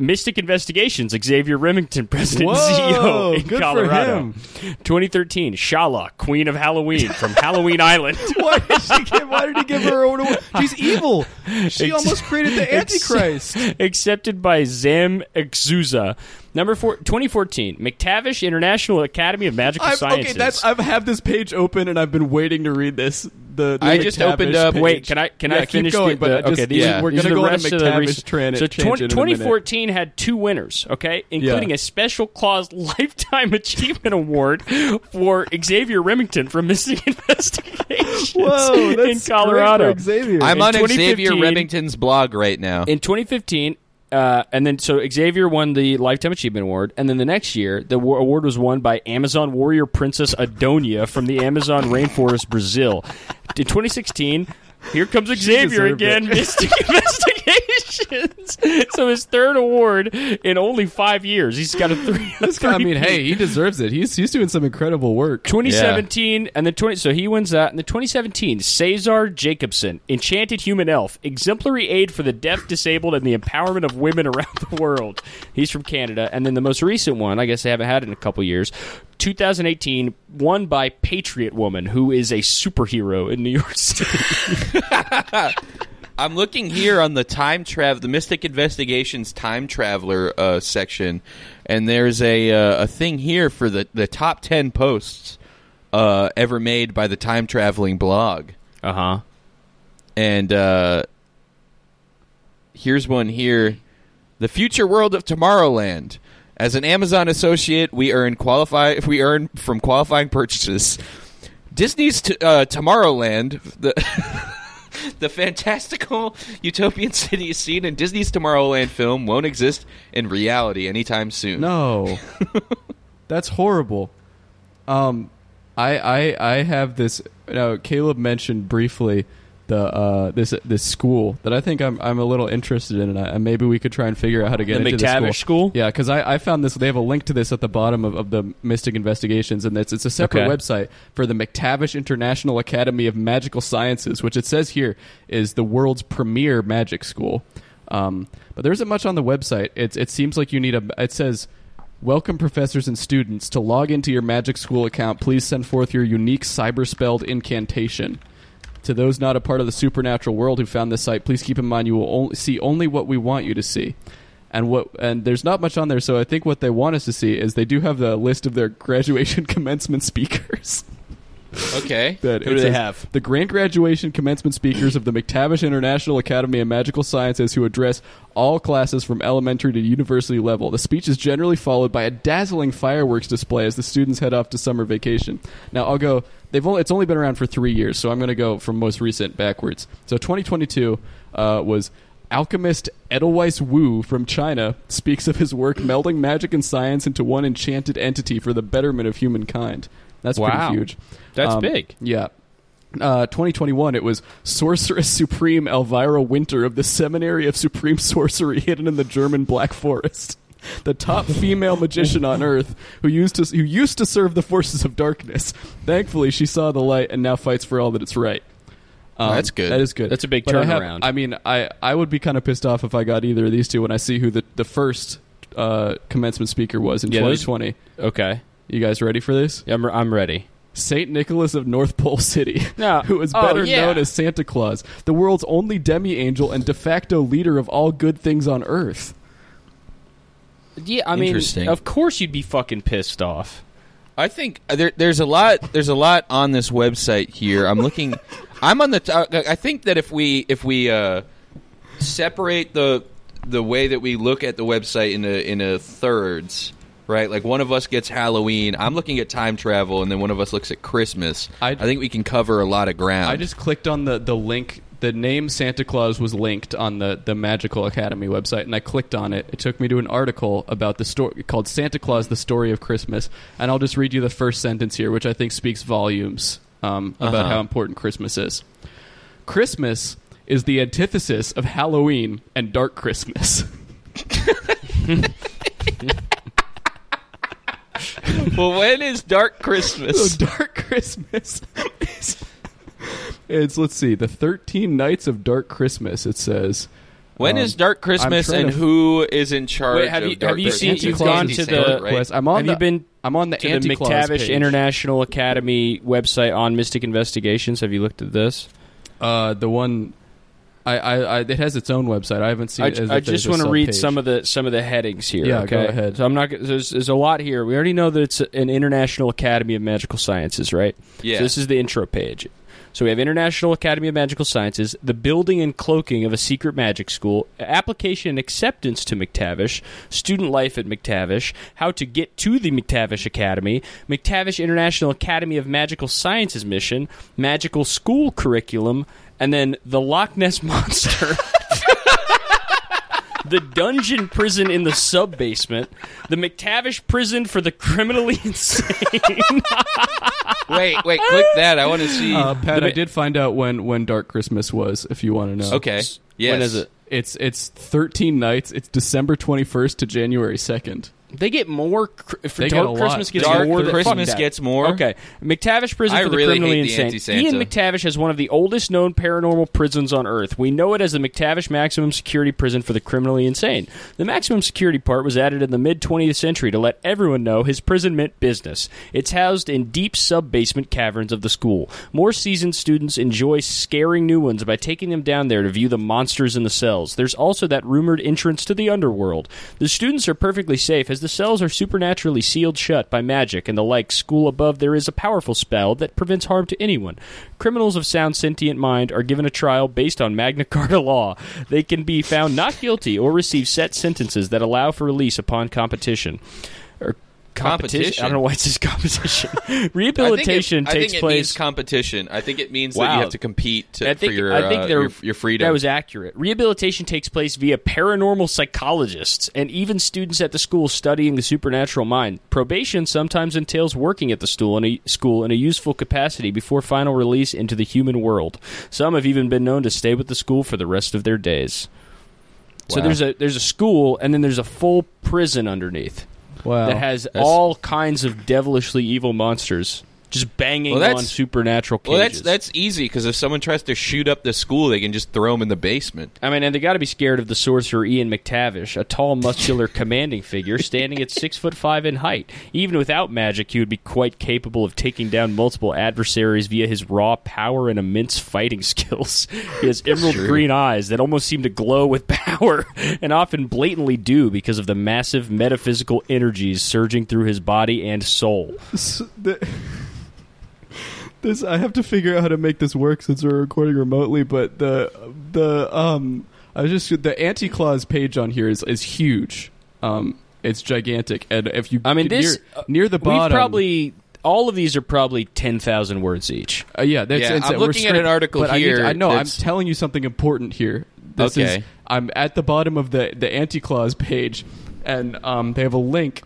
Speaker 4: Mystic Investigations, Xavier Remington, president
Speaker 5: Whoa,
Speaker 4: and CEO in Colorado.
Speaker 5: him.
Speaker 4: 2013, Shala, Queen of Halloween from Halloween Island.
Speaker 5: Why did she give? Why did he give her own award? She's evil. She
Speaker 4: Ex-
Speaker 5: almost created the
Speaker 4: ex-
Speaker 5: Antichrist.
Speaker 4: accepted by Zam Exuza. Number four, 2014, McTavish International Academy of Magical
Speaker 5: I've,
Speaker 4: Sciences.
Speaker 5: okay, that's I have this page open and I've been waiting to read this. The, the
Speaker 3: I just
Speaker 5: McTavish
Speaker 3: opened up-
Speaker 5: page.
Speaker 4: Wait, can I can
Speaker 5: Yeah,
Speaker 4: I
Speaker 5: keep
Speaker 4: finish
Speaker 5: going,
Speaker 4: the,
Speaker 5: but
Speaker 4: the-
Speaker 5: I just-
Speaker 4: okay? These
Speaker 3: yeah.
Speaker 5: we're
Speaker 4: these
Speaker 5: gonna
Speaker 4: are the
Speaker 5: go on
Speaker 4: rest
Speaker 5: to
Speaker 4: of the
Speaker 5: McTavish
Speaker 4: recent-
Speaker 5: tran-
Speaker 4: So
Speaker 5: tangent
Speaker 4: 20,
Speaker 5: in a minute.
Speaker 4: 2014 had two winners, okay, including
Speaker 5: Yeah.
Speaker 4: a Special Claus Lifetime Achievement Award for Xavier Remington from Mystic Investigations
Speaker 5: Whoa, that's
Speaker 4: in Colorado.
Speaker 5: great for Xavier.
Speaker 3: I'm
Speaker 4: In
Speaker 3: on
Speaker 4: 2015
Speaker 3: Xavier Remington's blog right now.
Speaker 4: In 2015, uh, and then so Xavier won the Lifetime Achievement Award, and then the next year the wa- award was won by Amazon warrior princess Adonia from the Amazon rainforest, Brazil. In 2016. Here comes Xavier again. Mystic Investigations. so his third award in only five years. He's got a three.
Speaker 5: This guy, I mean, hey, he deserves it. He's he's doing some incredible work.
Speaker 4: 2017 and then 20 so he wins that and the 2017 Cesar Jacobson enchanted human elf exemplary aid for the deaf disabled and the empowerment of women around the world he's from Canada and then the most recent one I guess they haven't had in a couple years 2018 won by Patriot Woman who is a superhero in New York City
Speaker 3: I'm looking here on the time travel, the Mystic Investigations time traveler uh, section, and there's a uh, a thing here for the the top ten posts uh, ever made by the time traveling blog,
Speaker 4: uh-huh
Speaker 3: and uh, here's one here: the future world of Tomorrowland. As an Amazon associate, we earn qualify we earn from qualifying purchases. Disney's t- uh, Tomorrowland, the the fantastical utopian city seen in Disney's Tomorrowland film won't exist in reality anytime soon.
Speaker 5: No, that's horrible. Um, I I I have this. Now, Caleb mentioned briefly the uh this this school that I think I'm I'm a little interested in, and, I, and maybe we could try and figure out how to get
Speaker 4: The
Speaker 5: into
Speaker 4: McTavish
Speaker 5: this
Speaker 4: school?
Speaker 5: Yeah, because I, I found this. They have a link to this at the bottom of, of the Mystic Investigations, and it's it's a separate
Speaker 4: Okay.
Speaker 5: website for the McTavish International Academy of Magical Sciences, which it says here is the world's premier magic school. Um, but there isn't much on the website. It's it seems like you need a. It says. Welcome, professors and students. To log into your Magic School account, please send forth your unique cyber spelled incantation. To those not a part of the supernatural world who found this site, please keep in mind you will only see only what we want you to see. And what and there's not much on there, so I think what they want us to see is they do have the list of their graduation commencement speakers.
Speaker 3: Okay.
Speaker 5: that
Speaker 4: Who do they have?
Speaker 5: The grand graduation commencement speakers of the McTavish International Academy of Magical Sciences who address all classes from elementary to university level. The speech is generally followed by a dazzling fireworks display as the students head off to summer vacation. Now I'll go. They've only it's only been around for three years, so I'm going to go from most recent backwards. So 2022 uh, was. Alchemist Edelweiss Wu from China speaks of his work melding magic and science into one enchanted entity for the betterment of humankind. That's
Speaker 4: Wow.
Speaker 5: pretty huge.
Speaker 4: That's
Speaker 5: Um,
Speaker 4: big.
Speaker 5: Yeah. Uh, 2021, it was Sorceress Supreme Elvira Winter of the Seminary of Supreme Sorcery hidden in the German Black Forest. The top female magician on Earth who used to who used to serve the forces of darkness. Thankfully, she saw the light and now fights for all that it's right. Um,
Speaker 3: That's good.
Speaker 5: That is good.
Speaker 4: That's a big
Speaker 5: But I have-
Speaker 4: turnaround.
Speaker 5: I mean, I, I would be kind of pissed off if I got either of these two when I see who the, the first uh, commencement speaker was in
Speaker 4: Yeah, those-
Speaker 5: 2020.
Speaker 4: Okay.
Speaker 5: You guys ready for this?
Speaker 4: I'm, I'm ready.
Speaker 5: Saint Nicholas of North Pole City,
Speaker 4: No.
Speaker 5: who is
Speaker 4: Oh,
Speaker 5: better
Speaker 4: yeah.
Speaker 5: known as Santa Claus, the world's only demi angel and de facto leader of all good things on Earth.
Speaker 4: Yeah, I mean, of course you'd be fucking pissed off.
Speaker 3: I think there, there's a lot. There's a lot on this website here. I'm looking. I'm on the. T- I think that if we if we uh, separate the the way that we look at the website in a in a thirds, right? Like one of us gets Halloween. I'm looking at time travel, and then one of us looks at Christmas. I,
Speaker 5: I-
Speaker 3: think we can cover a lot of ground.
Speaker 5: I just clicked on the, the link. The name Santa Claus was linked on the, the Magical Academy website, and I clicked on it. It took me to an article about the story called Santa Claus: The Story of Christmas, and I'll just read you the first sentence here, which I think speaks volumes um, about
Speaker 3: Uh-huh.
Speaker 5: how important Christmas is. Christmas is the antithesis of Halloween and Dark Christmas.
Speaker 3: well, when is Dark Christmas?
Speaker 5: So Dark Christmas is it's let's see the 13 nights of Dark Christmas it says
Speaker 3: When
Speaker 5: Um,
Speaker 3: is Dark Christmas, and
Speaker 5: to-
Speaker 3: who is in charge?
Speaker 4: Wait, have
Speaker 3: of
Speaker 4: you-
Speaker 3: Dark
Speaker 4: have you seen- you've gone to the-
Speaker 3: right?
Speaker 5: I'm on
Speaker 4: Have
Speaker 5: the
Speaker 4: you been
Speaker 5: I'm on the
Speaker 4: to the
Speaker 5: Anti-Claus
Speaker 4: McTavish
Speaker 5: page.
Speaker 4: International Academy website on Mystic Investigations? Have you looked at this?
Speaker 5: uh the one I, I, I it has its own website I haven't seen
Speaker 4: I,
Speaker 5: it as
Speaker 4: I
Speaker 5: if
Speaker 4: just want to read some of the some of the headings here.
Speaker 5: Yeah,
Speaker 4: okay?
Speaker 5: go ahead.
Speaker 4: So I'm not. There's, there's a lot here. We already know that it's an International Academy of Magical Sciences, right?
Speaker 3: Yeah.
Speaker 4: So this is the intro page. So we have International Academy of Magical Sciences, the building and cloaking of a secret magic school, application and acceptance to McTavish, student life at McTavish, how to get to the McTavish Academy, McTavish International Academy of Magical Sciences mission, magical school curriculum, and then the Loch Ness monster. the dungeon prison in the sub basement, the McTavish prison for the criminally insane.
Speaker 3: wait, wait, click that. I want to see.
Speaker 5: uh, Pat
Speaker 4: the-
Speaker 5: I did find out when when Dark Christmas was if you want to know
Speaker 3: okay. Yes.
Speaker 4: When is it?
Speaker 5: it's it's 13 nights it's December 21st to January 2nd
Speaker 4: They get more. Cr- for
Speaker 5: They get
Speaker 4: Dark
Speaker 5: lot.
Speaker 4: Christmas gets
Speaker 3: Dark
Speaker 4: more.
Speaker 3: Christmas gets more?
Speaker 4: Okay, McTavish Prison
Speaker 3: I
Speaker 4: for the
Speaker 3: really
Speaker 4: criminally insane. Ian McTavish has one of the oldest known paranormal prisons on Earth. We know it as the McTavish Maximum Security Prison for the criminally insane. The maximum security part was added in the mid 20th century to let everyone know his prison meant business. It's housed in deep sub basement caverns of the school. More seasoned students enjoy scaring new ones by taking them down there to view the monsters in the cells. There's also that rumored entrance to the underworld. The students are perfectly safe as the cells are supernaturally sealed shut by magic and the like. School above, there is a powerful spell that prevents harm to anyone. Criminals of sound sentient mind are given a trial based on Magna Carta law. They can be found not guilty or receive set sentences that allow for release upon competition. Or
Speaker 3: Competition?
Speaker 4: I don't know why it says competition.
Speaker 3: I think it-
Speaker 4: Rehabilitation
Speaker 3: I think
Speaker 4: takes
Speaker 3: it
Speaker 4: place.
Speaker 3: means competition. I think it means that you have to compete to,
Speaker 4: I think,
Speaker 3: for your,
Speaker 4: I think
Speaker 3: uh, your, your freedom.
Speaker 4: That was accurate. Rehabilitation takes place via paranormal psychologists and even students at the school studying the supernatural mind. Probation sometimes entails working at the school in a, school in a useful capacity before final release into the human world. Some have even been known to stay with the school for the rest of their days. So there's a there's a school and then there's a full prison underneath
Speaker 5: wow
Speaker 4: that has
Speaker 3: That's-
Speaker 4: all kinds of devilishly evil monsters. Just banging
Speaker 3: Well, that's-
Speaker 4: on supernatural cages.
Speaker 3: Well, that's that's easy because if someone tries to shoot up the school, they can just throw them in the basement.
Speaker 4: I mean, and they got to be scared of the sorcerer Ian McTavish, a tall, muscular, commanding figure standing at six foot five in height. Even without magic, he would be quite capable of taking down multiple adversaries via his raw power and immense fighting skills. He has emerald green eyes that almost seem to glow with power, and often blatantly do because of the massive metaphysical energies surging through his body and soul.
Speaker 5: S- the- this I have to figure out how to make this work since we're recording remotely. But the the um I was just the anti Claus page on here is is huge. Um, it's gigantic, and if you
Speaker 4: I mean,
Speaker 5: near,
Speaker 4: this
Speaker 5: near the bottom,
Speaker 4: We've probably all of these are probably ten thousand words each.
Speaker 5: Uh, yeah, that's
Speaker 3: Yeah,
Speaker 5: it's,
Speaker 3: I'm
Speaker 5: we're
Speaker 3: looking at an article
Speaker 5: but I,
Speaker 3: here
Speaker 5: to- I know. I'm telling you something important here. This is
Speaker 3: Okay.
Speaker 5: I'm at the bottom of the the anti Claus page, and um, they have a link.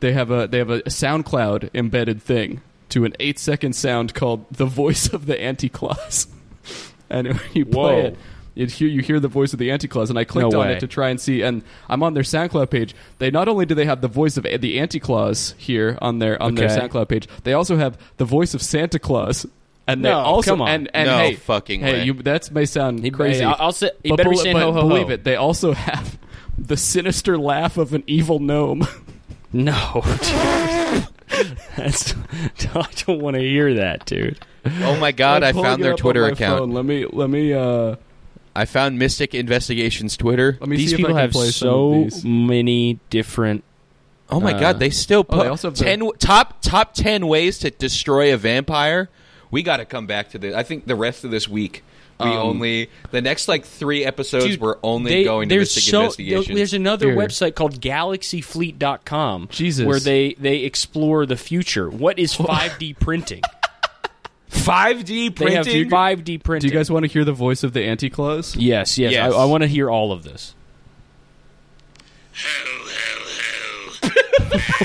Speaker 5: They have a they have a SoundCloud embedded thing to an eight second sound called "The Voice of the Anti Claus," and when you play
Speaker 4: Whoa.
Speaker 5: it. You hear, you hear the voice of the anti Claus, and I clicked
Speaker 4: No
Speaker 5: on it to try and see. And I'm on their SoundCloud page. They not only do they have the voice of the anti Claus here on their on their SoundCloud page, they also have the voice of Santa Claus. And they
Speaker 4: No,
Speaker 5: also
Speaker 4: come on.
Speaker 5: and and
Speaker 3: No
Speaker 5: hey,
Speaker 3: fucking
Speaker 5: hey,
Speaker 3: way.
Speaker 5: you that may sound crazy.
Speaker 4: Hey, I'll, I'll say, you
Speaker 5: but
Speaker 4: better be saying
Speaker 5: but
Speaker 4: ho ho
Speaker 5: believe
Speaker 4: ho.
Speaker 5: it, they also have the sinister laugh of an evil gnome.
Speaker 4: No, dude. That's I don't want to hear that, dude.
Speaker 3: Oh my god!
Speaker 5: I'm
Speaker 3: I
Speaker 5: pulling
Speaker 3: found their Twitter account.
Speaker 5: phone. Let me let me uh
Speaker 3: I found Mystic Investigations Twitter.
Speaker 5: let me
Speaker 4: These
Speaker 5: see
Speaker 4: people
Speaker 5: if I can
Speaker 4: have
Speaker 5: play
Speaker 4: so many different.
Speaker 3: Oh my
Speaker 4: Uh,
Speaker 3: god! They still
Speaker 5: oh,
Speaker 3: put
Speaker 5: they also have the-
Speaker 3: ten top top ten ways to destroy a vampire. We got to come back to this. I think the rest of this week. We
Speaker 5: Um,
Speaker 3: only the next like three episodes.
Speaker 4: Dude,
Speaker 3: we're only
Speaker 4: they-
Speaker 3: going to
Speaker 4: there's
Speaker 3: Mystic
Speaker 4: so,
Speaker 3: Investigations.
Speaker 4: There's another
Speaker 5: Here.
Speaker 4: website called GalaxyFleet.com
Speaker 5: Jesus.
Speaker 4: where they they explore the future. What is 5D printing?
Speaker 3: 5D
Speaker 4: They have
Speaker 3: printing.
Speaker 4: 5D printing.
Speaker 5: Do you guys want to hear the voice of the anti Claus?
Speaker 4: Yes, yes.
Speaker 3: Yes.
Speaker 4: I, I want to hear all of this.
Speaker 2: Ho, ho, ho.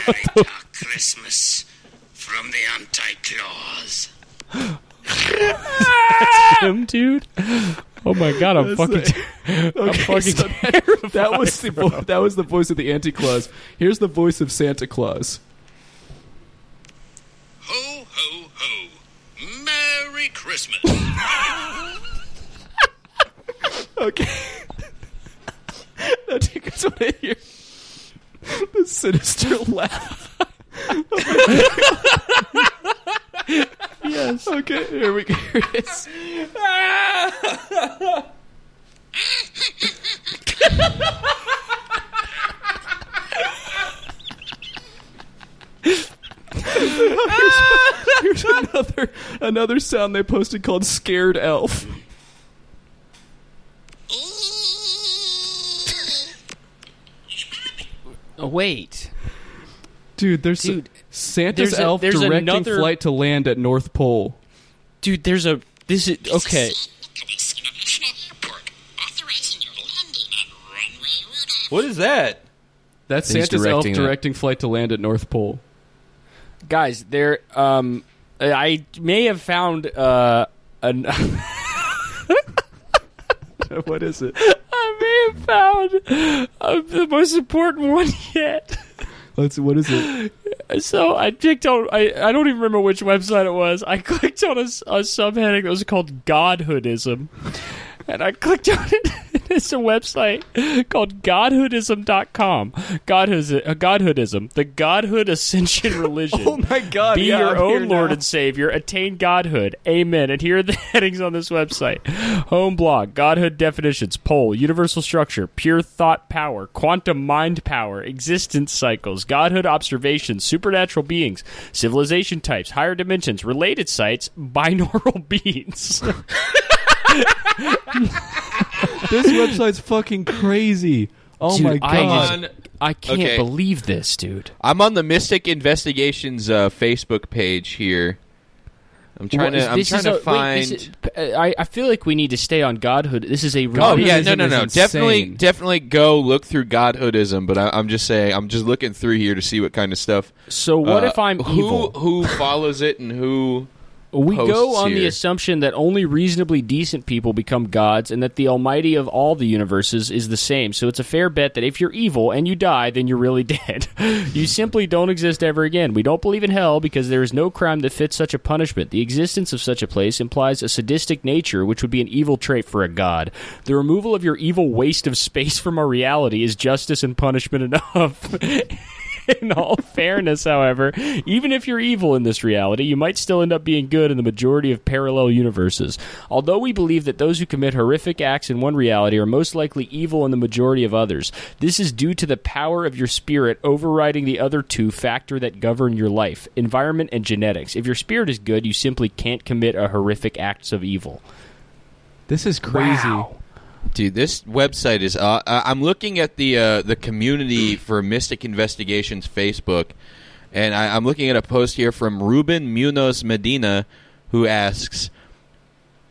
Speaker 2: Merry Dark Christmas from the Anti-Claus.
Speaker 4: Him, dude. Oh my god, I'm
Speaker 5: That's
Speaker 4: fucking.
Speaker 5: the-
Speaker 4: I'm fucking
Speaker 5: so that, that was the vo- that was the voice of the anti Claus. Here's the voice of Santa Claus.
Speaker 2: Ho, ho, ho. Merry Christmas.
Speaker 5: Okay. now, do you guys want to hear the sinister laugh? yes. Okay, here we go. Here it is. Here's another another sound they posted called "Scared Elf."
Speaker 4: Oh, wait,
Speaker 5: Dude, there's
Speaker 4: Dude,
Speaker 5: Santa's
Speaker 4: there's a-
Speaker 5: elf
Speaker 4: there's
Speaker 5: directing
Speaker 4: another-
Speaker 5: flight to land at North Pole.
Speaker 4: dude. There's a. This is okay.
Speaker 2: Airport. Authorizing your landing on runway Rudolph.
Speaker 3: what is that?
Speaker 5: That's
Speaker 4: He's
Speaker 5: Santa's elf
Speaker 4: directing that.
Speaker 5: flight to land at North Pole.
Speaker 4: guys there um i may have found uh an
Speaker 5: what is it?
Speaker 4: i may have found uh, the most important one yet
Speaker 5: What is it?
Speaker 4: so i clicked on i i don't even remember which website it was i clicked on a subheading that was called godhoodism and I clicked on it. It's a website called godhoodism.com. Godhood, uh, Godhoodism, the Godhood Ascension religion.
Speaker 5: Oh my God!
Speaker 4: Be
Speaker 5: yeah,
Speaker 4: your
Speaker 5: I'm
Speaker 4: own Lord
Speaker 5: now.
Speaker 4: and Savior. Attain Godhood. Amen. And here are the headings on this website Home blog, Godhood definitions, poll, universal structure, pure thought power, quantum mind power, existence cycles, Godhood observations, supernatural beings, civilization types, higher dimensions, related sites, binaural beings.
Speaker 5: This website's fucking crazy. Oh
Speaker 4: Dude,
Speaker 5: my
Speaker 4: I
Speaker 5: god!
Speaker 4: just- I can't
Speaker 3: Okay.
Speaker 4: believe this, dude.
Speaker 3: I'm on the Mystic Investigations uh, Facebook page here. I'm trying
Speaker 4: What is-
Speaker 3: to. I'm
Speaker 4: this
Speaker 3: trying
Speaker 4: is
Speaker 3: to
Speaker 4: a- wait,
Speaker 3: find.
Speaker 4: this is- uh, I, I feel like we need to stay on Godhood. This is a
Speaker 3: Oh yeah, no, no,
Speaker 5: is
Speaker 3: no.
Speaker 5: insane.
Speaker 3: Definitely, definitely go look through Godhoodism. But I, I'm just saying, I'm just looking through here to see what kind of stuff.
Speaker 4: So what
Speaker 3: uh,
Speaker 4: if I'm
Speaker 3: who
Speaker 4: evil?
Speaker 3: who follows it and who?
Speaker 4: We go on the assumption that only reasonably decent people become gods and that the almighty of all the universes is the same. So it's a fair bet that if you're evil and you die, then you're really dead. you simply don't exist ever again. We don't believe in hell because there is no crime that fits such a punishment. The existence of such a place implies a sadistic nature, which would be an evil trait for a god. The removal of your evil waste of space from our reality is justice and punishment enough. in all fairness, however, even if you're evil in this reality, you might still end up being good in the majority of parallel universes. Although we believe that those who commit horrific acts in one reality are most likely evil in the majority of others, this is due to the power of your spirit overriding the other two factor that govern your life environment and genetics. If your spirit is good, you simply can't commit a horrific acts of evil.
Speaker 5: This is crazy.
Speaker 3: Dude, this website is. Uh, I'm looking at the uh, the community for Mystic Investigations Facebook, and I, I'm looking at a post here from Ruben Munoz Medina, who asks,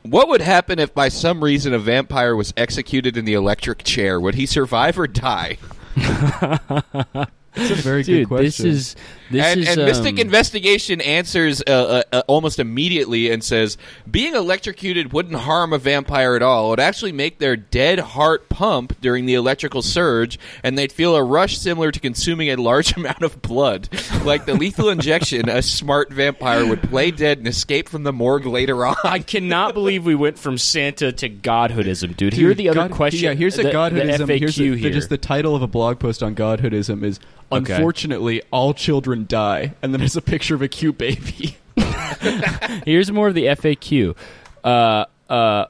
Speaker 3: "What would happen if by some reason a vampire was executed in the electric chair? Would he survive or die?"
Speaker 5: It's a very good question.
Speaker 4: this is this
Speaker 3: and,
Speaker 4: is
Speaker 3: and Mystic
Speaker 4: um,
Speaker 3: Investigation answers uh, uh, uh, almost immediately and says being electrocuted wouldn't harm a vampire at all. It would actually make their dead heart pump during the electrical surge, and they'd feel a rush similar to consuming a large amount of blood. Like the lethal injection, a smart vampire would play dead and escape from the morgue later on.
Speaker 4: I cannot believe we went from Santa to godhoodism, dude. Here are the other
Speaker 5: God-
Speaker 4: questions.
Speaker 5: Yeah, here's a
Speaker 4: the,
Speaker 5: godhoodism.
Speaker 4: The FAQ
Speaker 5: here's the, the-
Speaker 4: here.
Speaker 5: just the title of a blog post on godhoodism is
Speaker 4: Okay.
Speaker 5: "Unfortunately, all children die," and then there's a picture of a cute baby.
Speaker 4: Here's more of the FAQ. Uh, uh,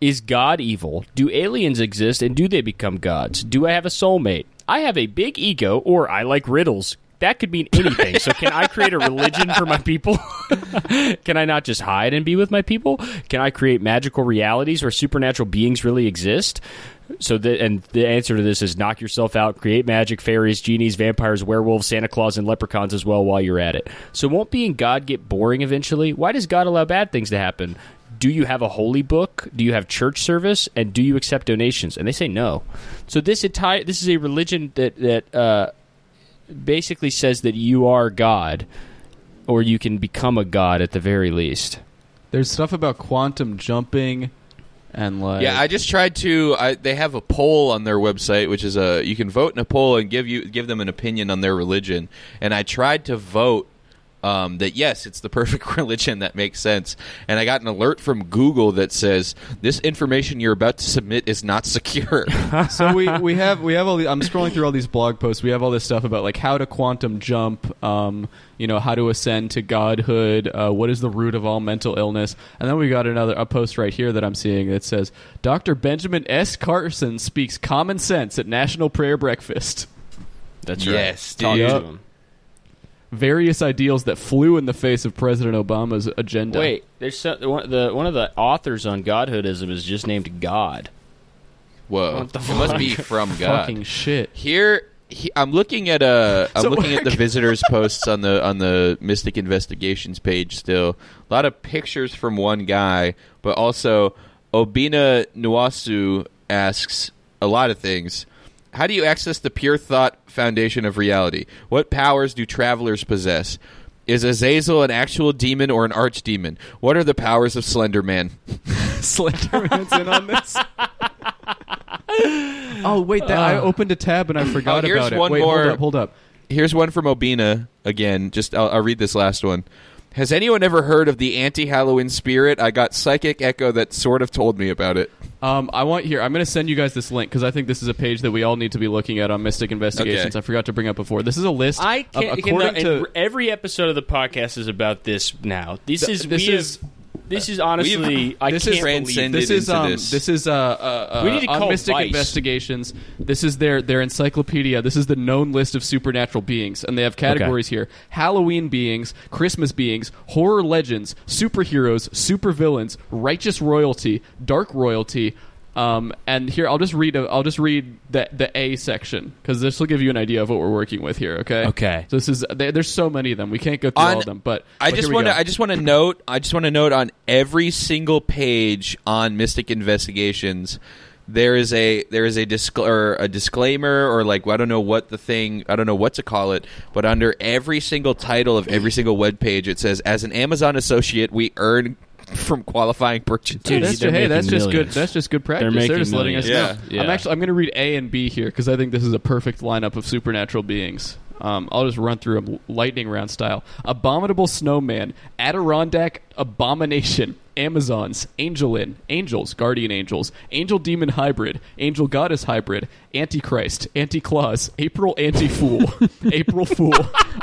Speaker 4: is God evil? Do aliens exist and do they become gods? Do I have a soulmate? I have a big ego or I like riddles. That could mean anything. so can I create a religion for my people? can I not just hide and be with my people? Can I create magical realities where supernatural beings really exist? So the and the answer to this is knock yourself out, create magic, fairies, genies, vampires, werewolves, Santa Claus, and leprechauns as well while you're at it. So won't being God get boring eventually? Why does God allow bad things to happen? Do you have a holy book? Do you have church service? And do you accept donations? And they say no. So this entire this is a religion that that uh, basically says that you are God, or you can become a god at the very least.
Speaker 5: There's stuff about quantum jumping, and like
Speaker 3: Yeah, I just tried to. I, they have a poll on their website, which is a you can vote in a poll and give you give them an opinion on their religion. And I tried to vote um, that yes, it's the perfect religion that makes sense. And I got an alert from Google that says this information you're about to submit is not secure.
Speaker 5: so we, we have we have all the, I'm scrolling through all these blog posts. We have all this stuff about like how to quantum jump, um, you know, how to ascend to godhood, uh, what is the root of all mental illness, and then we got another a post right here that I'm seeing that says Dr. Benjamin S. Carson speaks common sense at National Prayer Breakfast.
Speaker 4: That's
Speaker 3: Yes,
Speaker 4: right. Talk
Speaker 3: dude.
Speaker 4: To
Speaker 5: Yep.
Speaker 4: him.
Speaker 5: Various ideals that flew in the face of President Obama's agenda.
Speaker 4: Wait, there's some, one, the one of the authors on Godhoodism is just named God.
Speaker 3: Whoa,
Speaker 4: What the
Speaker 3: it must be from God.
Speaker 5: fucking shit.
Speaker 3: Here, he, I'm looking at uh, I'm
Speaker 5: So
Speaker 3: looking at the visitors posts on the on the Mystic Investigations page. Still, a lot of pictures from one guy, but also Obina Nuasu asks a lot of things. How do you access the pure thought foundation of reality? What powers do travelers possess? Is Azazel an actual demon or an archdemon? What are the powers of Slender Man?
Speaker 5: Slenderman's in on this. oh wait, that, I uh. opened a tab and I oh, forgot
Speaker 3: Oh, here's
Speaker 5: about it.
Speaker 3: one
Speaker 5: wait,
Speaker 3: more-
Speaker 5: hold up, hold up.
Speaker 3: Here's one from Obina again. Just I'll, I'll read this last one. Has anyone ever heard of the anti-Halloween spirit? I got psychic echo that sort of told me about it.
Speaker 5: Um, I want here. I'm going to send you guys this link because I think this is a page that we all need to be looking at on Mystic Investigations.
Speaker 3: Okay.
Speaker 5: I forgot to bring up before. This is a list.
Speaker 4: I can't.
Speaker 5: according
Speaker 4: and
Speaker 5: to
Speaker 4: every episode of the podcast is about this now. This
Speaker 5: Th-
Speaker 4: is
Speaker 5: this
Speaker 4: we
Speaker 5: is-
Speaker 4: have, this is honestly I
Speaker 5: this
Speaker 4: can't
Speaker 5: is
Speaker 4: believe
Speaker 3: transcended
Speaker 5: this is
Speaker 3: into
Speaker 5: um
Speaker 3: this.
Speaker 5: this is uh, uh, uh
Speaker 4: We need to
Speaker 5: on
Speaker 4: call
Speaker 5: Mystic
Speaker 4: Vice.
Speaker 5: Investigations. This is their their encyclopedia. This is the known list of supernatural beings, and they have categories here: Halloween beings, Christmas beings, horror legends, superheroes, supervillains, righteous royalty, dark royalty. Um, and here I'll just read a, I'll just read the the A section because this will give you an idea of what we're working with here. Okay.
Speaker 4: Okay.
Speaker 5: So this is there, there's so many of them. We can't go through
Speaker 3: On-
Speaker 5: all of them, but
Speaker 3: I
Speaker 5: but
Speaker 3: just want to. I just want to note. I just want to note on every single page on Mystic Investigations, there is a there is a discl- or a disclaimer or like I don't know what the thing I don't know what to call it, but under every single title of every single web page it says as an Amazon associate we earn from qualifying purchases.
Speaker 4: Dude,
Speaker 5: that's
Speaker 4: they're
Speaker 5: hey, that's
Speaker 4: making
Speaker 5: just good. That's just good practice.
Speaker 4: making
Speaker 5: just letting us
Speaker 3: millions.
Speaker 5: know.
Speaker 4: Yeah.
Speaker 5: I'm actually I'm going to read A and B here because I think this is a perfect lineup of supernatural beings. Um, I'll just run through them lightning round style. Abominable snowman, Adirondack abomination, Amazons, Angelin, angels, guardian angels, angel demon hybrid, angel goddess hybrid, Antichrist, Anti-Claus, April anti-fool, April fool,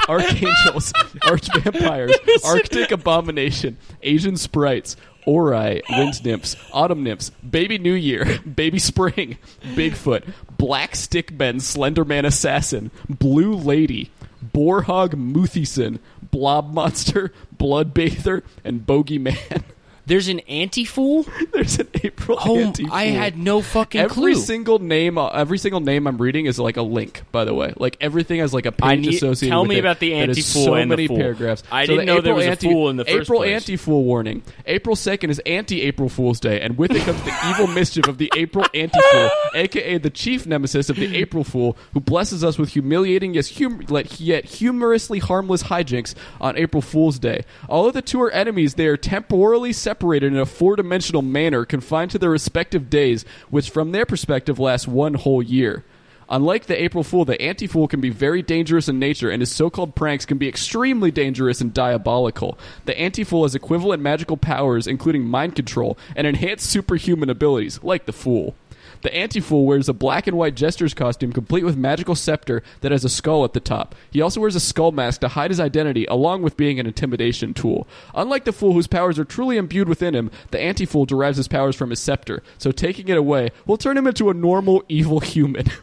Speaker 5: archangels, archvampires, Arctic abomination, Asian sprites, Ori, wind nymphs, autumn nymphs, baby new year, baby spring, Bigfoot, black Stick stickmen, Slenderman assassin, blue lady, Boarhog Muthison, blob monster, bloodbather, and bogeyman.
Speaker 4: There's an anti fool.
Speaker 5: There's an April
Speaker 4: Oh,
Speaker 5: anti-fool.
Speaker 4: I had no fucking
Speaker 5: Every
Speaker 4: clue.
Speaker 5: single name, uh, every single name I'm reading is like a link. By the way, like everything has like a page
Speaker 4: I need-
Speaker 5: associated.
Speaker 4: tell
Speaker 5: with
Speaker 4: me
Speaker 5: it
Speaker 4: about the anti-fool
Speaker 5: So
Speaker 4: and the
Speaker 5: many
Speaker 4: fool.
Speaker 5: paragraphs.
Speaker 4: I
Speaker 5: So
Speaker 4: didn't
Speaker 5: the
Speaker 4: know there
Speaker 5: April
Speaker 4: was a fool in the first
Speaker 5: April anti-fool warning. April second is anti-April Fool's Day, and with it comes the evil mischief of the April anti-fool, aka the chief nemesis of the April Fool, who blesses us with humiliating yet, hum- yet humorously harmless hijinks on April Fool's Day. Although the two are enemies, they are temporally separated in a four-dimensional manner, confined to their respective days, which from their perspective last one whole year. Unlike the April Fool, the Anti Fool can be very dangerous in nature, and his so called pranks can be extremely dangerous and diabolical. The Anti Fool has equivalent magical powers, including mind control and enhanced superhuman abilities, like the Fool. The Anti Fool wears a black and white jester's costume complete with magical scepter that has a skull at the top. He also wears a skull mask to hide his identity, along with being an intimidation tool. Unlike the Fool, whose powers are truly imbued within him, the Anti Fool derives his powers from his scepter, so taking it away will turn him into a normal, evil human.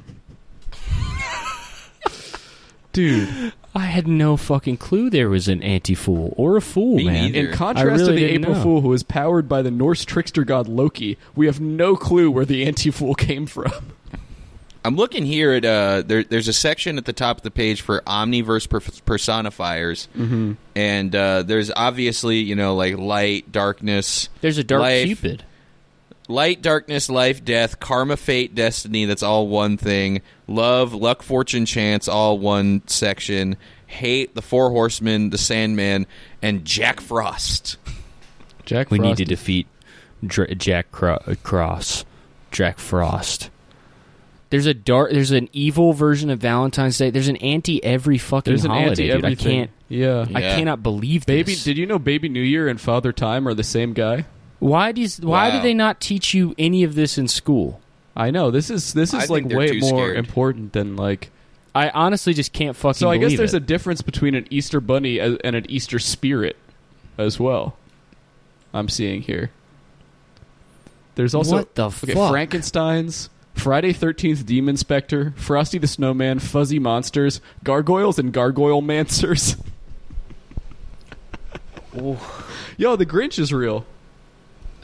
Speaker 5: Dude,
Speaker 4: I had no fucking clue there was an anti fool or a fool,
Speaker 3: Me
Speaker 4: man.
Speaker 3: neither.
Speaker 5: in contrast
Speaker 4: really
Speaker 5: to the
Speaker 4: didn't
Speaker 5: April
Speaker 4: know.
Speaker 5: Fool, who is powered by the Norse trickster god Loki, we have no clue where the Anti Fool came from.
Speaker 3: I'm looking here at uh, there, there's a section at the top of the page for omniverse per- personifiers, mm-hmm. and uh, there's obviously you know like light, darkness.
Speaker 4: There's a dark
Speaker 3: life,
Speaker 4: cupid.
Speaker 3: Light, darkness, life, death, karma, fate, destiny. That's all one thing. Love, luck, fortune, chance. All one section. Hate, the four horsemen, the Sandman, and Jack Frost.
Speaker 5: Jack Frost.
Speaker 4: We need to defeat Dr- Jack Cro- Cross, Jack Frost. There's a dark. There's an evil version of Valentine's Day. There's an anti every fucking
Speaker 5: There's an
Speaker 4: holiday,
Speaker 5: anti
Speaker 4: dude. I
Speaker 5: everything.
Speaker 4: can't.
Speaker 5: Yeah.
Speaker 4: I
Speaker 3: Yeah.
Speaker 4: cannot believe
Speaker 5: Baby,
Speaker 4: this.
Speaker 5: did you know Baby New Year and Father Time are the same guy?
Speaker 4: Why does Why
Speaker 3: Wow.
Speaker 4: do they not teach you any of this in school?
Speaker 5: I know this is this is
Speaker 3: think
Speaker 5: like way more
Speaker 3: scared.
Speaker 5: important than like.
Speaker 4: I honestly just can't fucking.
Speaker 5: So I guess there's
Speaker 4: it.
Speaker 5: a difference between an Easter bunny and an Easter spirit, as well. I'm seeing here. There's also
Speaker 4: What the
Speaker 5: okay,
Speaker 4: fuck?
Speaker 5: Frankenstein's, Friday Thirteenth Demon Spectre, Frosty the Snowman, Fuzzy Monsters, Gargoyles, and Gargoyle Mancers. Yo, the Grinch is real.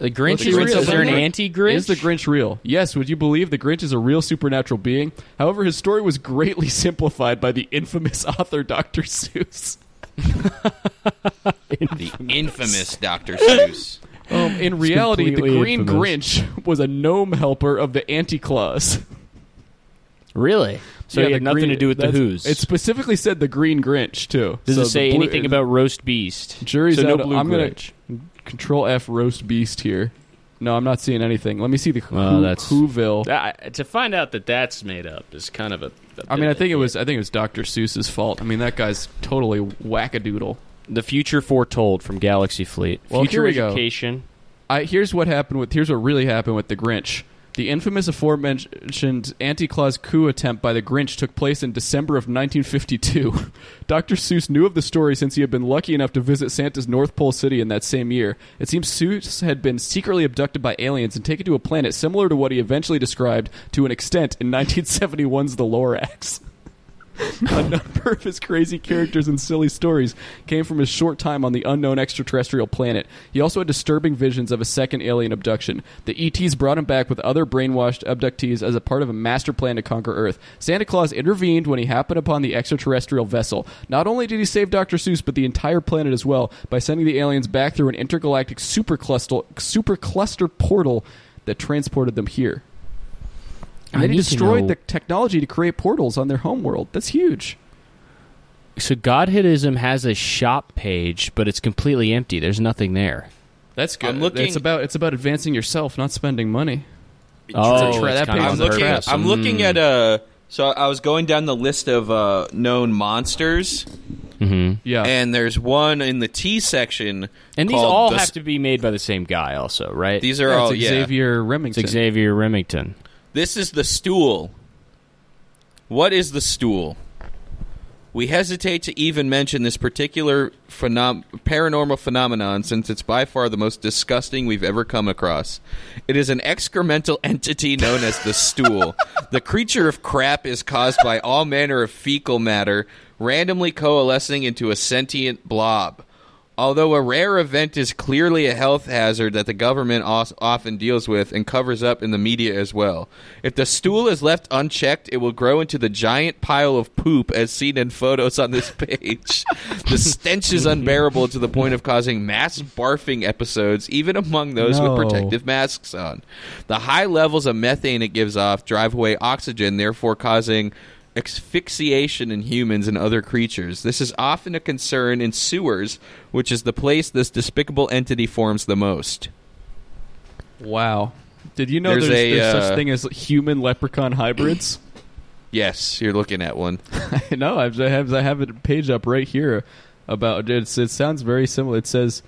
Speaker 4: The Grinch
Speaker 5: Let's
Speaker 4: is
Speaker 5: see
Speaker 4: real. Is there an anti Grinch?
Speaker 5: Is the Grinch real? Yes. Would you believe the Grinch is a real supernatural being? However, his story was greatly simplified by the infamous author Dr. Seuss.
Speaker 3: The infamous Dr. Seuss.
Speaker 5: Um, in reality, the Green
Speaker 4: infamous.
Speaker 5: Grinch was a gnome helper of the Anti Claus.
Speaker 4: really? So
Speaker 5: Yeah,
Speaker 4: he had nothing
Speaker 5: Green-
Speaker 4: to do with the Who's.
Speaker 5: It specifically said the Green Grinch too.
Speaker 4: Does
Speaker 5: So
Speaker 4: it say
Speaker 5: blue-
Speaker 4: anything about roast beast?
Speaker 5: Jury's
Speaker 4: so no blue
Speaker 5: I'm gonna
Speaker 4: Grinch.
Speaker 5: Control F roast beast here. No, I'm not seeing anything. Let me see the
Speaker 4: Well,
Speaker 5: Who,
Speaker 4: that's-
Speaker 5: Whoville.
Speaker 4: That- to find out that that's made up is kind of a.
Speaker 5: I mean, I think it was. I think it was Dr. Seuss's fault. I mean, that guy's totally wackadoodle.
Speaker 4: the future foretold from Galaxy Fleet.
Speaker 5: Well,
Speaker 4: future
Speaker 5: here we go.
Speaker 4: education.
Speaker 5: I, here's what happened with here's what really happened with the Grinch. The infamous aforementioned anti-Claus coup attempt by the Grinch took place in December of 1952. Dr. Seuss knew of the story since he had been lucky enough to visit Santa's North Pole city in that same year. It seems Seuss had been secretly abducted by aliens and taken to a planet similar to what he eventually described to an extent in 1971's The Lorax. a number of his crazy characters and silly stories came from his short time on the unknown extraterrestrial planet. He also had disturbing visions of a second alien abduction. The ETs brought him back with other brainwashed abductees as a part of a master plan to conquer Earth. Santa Claus intervened when he happened upon the extraterrestrial vessel. Not only did he save Dr. Seuss, but the entire planet as well by sending the aliens back through an intergalactic supercluster, supercluster portal that transported them here. And
Speaker 4: I
Speaker 5: they destroyed the technology to create portals on their home world. That's huge.
Speaker 4: So Godhoodism has a shop page, but it's completely empty. There's nothing there.
Speaker 5: That's good.
Speaker 3: I'm looking-
Speaker 5: It's about it's about advancing yourself, not spending money.
Speaker 4: Oh,
Speaker 5: tra-
Speaker 4: it's
Speaker 5: that page
Speaker 3: I'm
Speaker 5: is
Speaker 4: on
Speaker 3: looking.
Speaker 4: purpose.
Speaker 3: I'm looking at uh So I was going down the list of uh, known monsters,
Speaker 4: Mhm.
Speaker 5: Yeah.
Speaker 3: and there's one in the T section.
Speaker 4: And these all
Speaker 3: the-
Speaker 4: have to be made by the same guy, also, right?
Speaker 3: These are
Speaker 5: Yeah,
Speaker 3: all
Speaker 5: it's
Speaker 3: yeah.
Speaker 5: Xavier Remington.
Speaker 4: it's Xavier Remington.
Speaker 3: This is the stool. What is the stool? We hesitate to even mention this particular phenom- paranormal phenomenon since it's by far the most disgusting we've ever come across. It is an excremental entity known as the stool. the creature of crap is caused by all manner of fecal matter randomly coalescing into a sentient blob. Although a rare event is clearly a health hazard that the government os- often deals with and covers up in the media as well. If the stool is left unchecked, it will grow into the giant pile of poop as seen in photos on this page. the stench is unbearable to the point of causing mass barfing episodes, even among those
Speaker 5: No.
Speaker 3: with protective masks on. The high levels of methane it gives off drive away oxygen, therefore causing asphyxiation in humans and other creatures. This is often a concern in sewers, which is the place this despicable entity forms the most.
Speaker 5: Wow. Did you know
Speaker 3: There's
Speaker 5: there's,
Speaker 3: a,
Speaker 5: there's
Speaker 3: uh,
Speaker 5: such thing as human leprechaun hybrids?
Speaker 3: Yes, you're looking at one.
Speaker 5: I know. I have, I have a page up right here about it's, it. Sounds very similar. It says,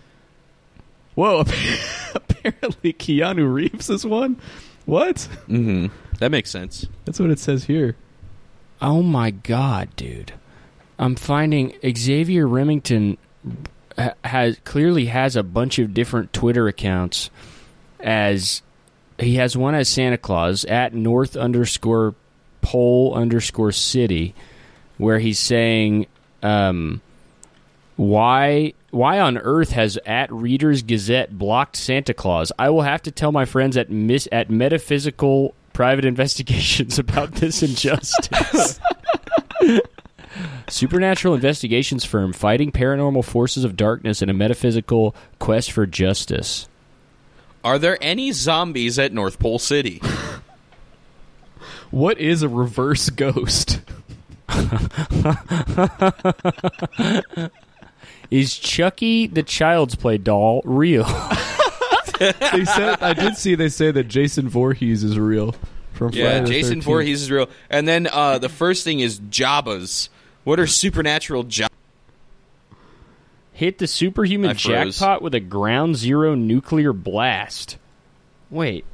Speaker 5: "Whoa!" Apparently, Keanu Reeves is one. What?
Speaker 3: hmm That makes sense.
Speaker 5: That's what it says here.
Speaker 4: Oh my god, dude! I'm finding Xavier Remington has clearly has a bunch of different Twitter accounts. As he has one as Santa Claus at North underscore Pole underscore City, where he's saying, um, "Why why on earth has at Reader's Gazette blocked Santa Claus? I will have to tell my friends at Miss at Metaphysical." Private investigations about this injustice. Supernatural investigations firm fighting paranormal forces of darkness in a metaphysical quest for justice.
Speaker 3: Are there any zombies at North Pole City?
Speaker 5: What is a reverse ghost?
Speaker 4: Is Chucky the Child's Play doll real?
Speaker 5: They said I did see they say that Jason Voorhees is real from
Speaker 3: Yeah,
Speaker 5: Friday the
Speaker 3: Jason
Speaker 5: 13th.
Speaker 3: Voorhees is real. And then uh, the first thing is Jabba's. What are supernatural Jabba?
Speaker 4: Hit the superhuman
Speaker 3: froze.
Speaker 4: jackpot with a ground zero nuclear blast. Wait.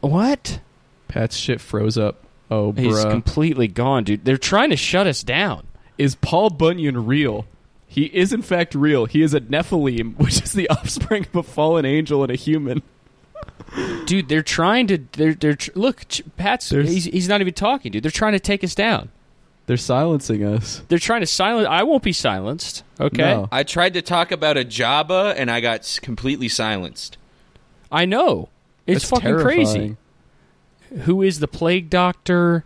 Speaker 4: What?
Speaker 5: Pat's shit froze up. Oh,
Speaker 4: He's
Speaker 5: bruh.
Speaker 4: completely gone, dude. They're trying to shut us down.
Speaker 5: is Paul Bunyan real? He is in fact real. He is a Nephilim, which is the offspring of a fallen angel and a human.
Speaker 4: Dude, they're trying to. They're, they're tr- look, Ch- Pat's.
Speaker 5: There's-
Speaker 4: He's, he's not even talking, dude. They're trying to take us down.
Speaker 5: They're silencing us.
Speaker 4: They're trying to silence. I won't be silenced. Okay,
Speaker 5: No.
Speaker 3: I tried to talk about a Jabba and I got s- completely silenced.
Speaker 4: I know. It's
Speaker 5: That's
Speaker 4: fucking crazy. Who is the plague doctor?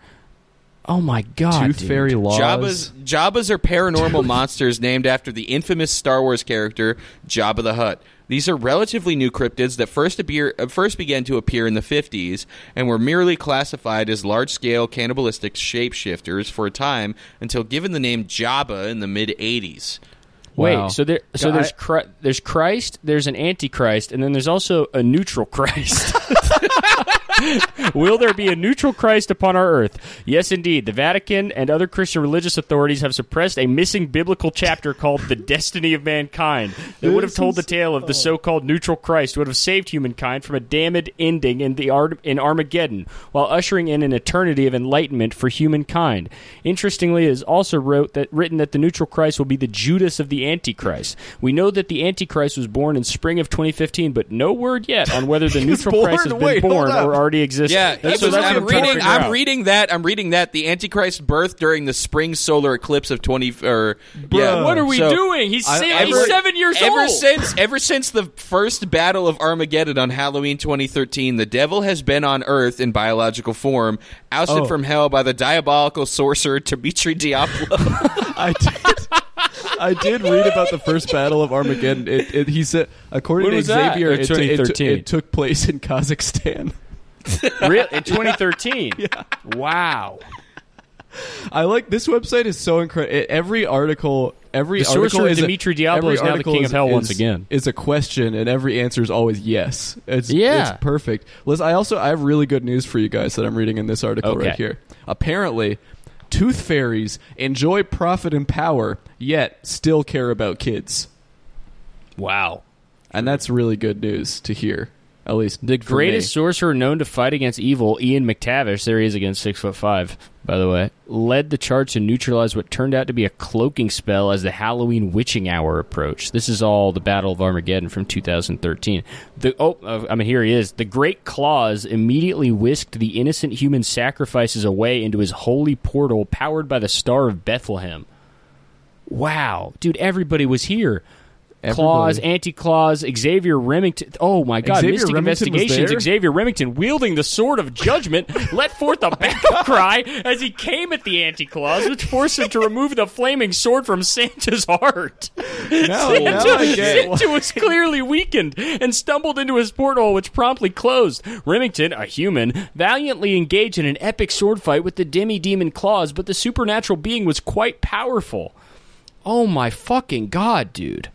Speaker 4: Oh my god,
Speaker 5: Tooth
Speaker 4: dude.
Speaker 5: Fairy laws.
Speaker 3: Jabba's Jabba's are paranormal monsters named after the infamous Star Wars character Jabba the Hutt. These are relatively new cryptids that first appear uh, first began to appear in the 50s and were merely classified as large-scale cannibalistic shapeshifters for a time until given the name Jabba in the mid 80s.
Speaker 4: Wait,
Speaker 5: Wow.
Speaker 4: so there, so
Speaker 5: Yeah,
Speaker 4: there's
Speaker 5: I-
Speaker 4: there's Christ, there's an antichrist, and then there's also a neutral Christ. Will there be a neutral Christ upon our earth? Yes, indeed. The Vatican and other Christian religious authorities have suppressed a missing biblical chapter called "The Destiny of Mankind" that would have told the tale of the so-called neutral Christ who would have saved humankind from a damned ending in the Ar- in Armageddon, while ushering in an eternity of enlightenment for humankind. Interestingly, it is also wrote that written that the neutral Christ will be the Judas of the Antichrist. We know that the Antichrist was born in spring of 2015, but no word yet on whether the neutral? Christ has been
Speaker 5: Wait,
Speaker 4: born or already existed.
Speaker 3: Yeah,
Speaker 4: That's-
Speaker 3: he
Speaker 4: so
Speaker 3: was,
Speaker 4: that's
Speaker 3: I'm
Speaker 4: I'm
Speaker 3: reading. I'm
Speaker 4: out.
Speaker 3: reading that. I'm reading that the Antichrist birth during the spring solar eclipse of 20. Or yeah,
Speaker 4: What are we
Speaker 3: So,
Speaker 4: doing? He's,
Speaker 5: I-
Speaker 4: se-
Speaker 5: I
Speaker 4: he's seven years
Speaker 3: ever
Speaker 4: old.
Speaker 3: since ever since the first battle of Armageddon on Halloween 2013, the devil has been on Earth in biological form, ousted
Speaker 5: Oh.
Speaker 3: from hell by the diabolical sorcerer Dimitri Diablo.
Speaker 5: I did. I did read about the first battle of Armageddon. It, it, he said, according
Speaker 4: When
Speaker 5: to? Xavier, it, t- it, t- it took place in Kazakhstan.
Speaker 4: Real in 2013. Wow.
Speaker 5: I like this website is so incredible. Every article, every
Speaker 4: The
Speaker 5: article is a-
Speaker 4: Dimitri Diablo is now the king of
Speaker 5: is-
Speaker 4: once again.
Speaker 5: Is a question, and every answer is always yes. It's
Speaker 4: Yeah.
Speaker 5: it's perfect. Liz, I also I have really good news for you guys that I'm reading in this article
Speaker 4: Okay.
Speaker 5: right here. Apparently, tooth fairies enjoy profit and power, yet still care about kids,
Speaker 4: Wow.
Speaker 5: and that's really good news to hear. At least
Speaker 4: The greatest sorcerer known to fight against evil, Ian McTavish, there he is again, six foot five, by the way, led the charge to neutralize what turned out to be a cloaking spell as the Halloween witching hour approached. This is all the Battle of Armageddon from 2013. The oh, uh, I mean, here he is. The Great Claus immediately whisked the innocent human sacrifices away into his holy portal, powered by the Star of Bethlehem. Wow, dude, everybody was here. Claus,
Speaker 5: Everybody.
Speaker 4: Anti Claus, Xavier Remington. Oh my God!
Speaker 5: Xavier
Speaker 4: Mystic
Speaker 5: Remington
Speaker 4: Investigations. Xavier Remington, wielding the sword of judgment, let forth a battle cry as he came at the Anti Claus, which forced him to remove the flaming sword from Santa's heart.
Speaker 5: I get why-
Speaker 4: Santa was clearly weakened and stumbled into his porthole, which promptly closed. Remington, a human, valiantly engaged in an epic sword fight with the demi demon Claus, but the supernatural being was quite powerful. Oh my fucking god, dude!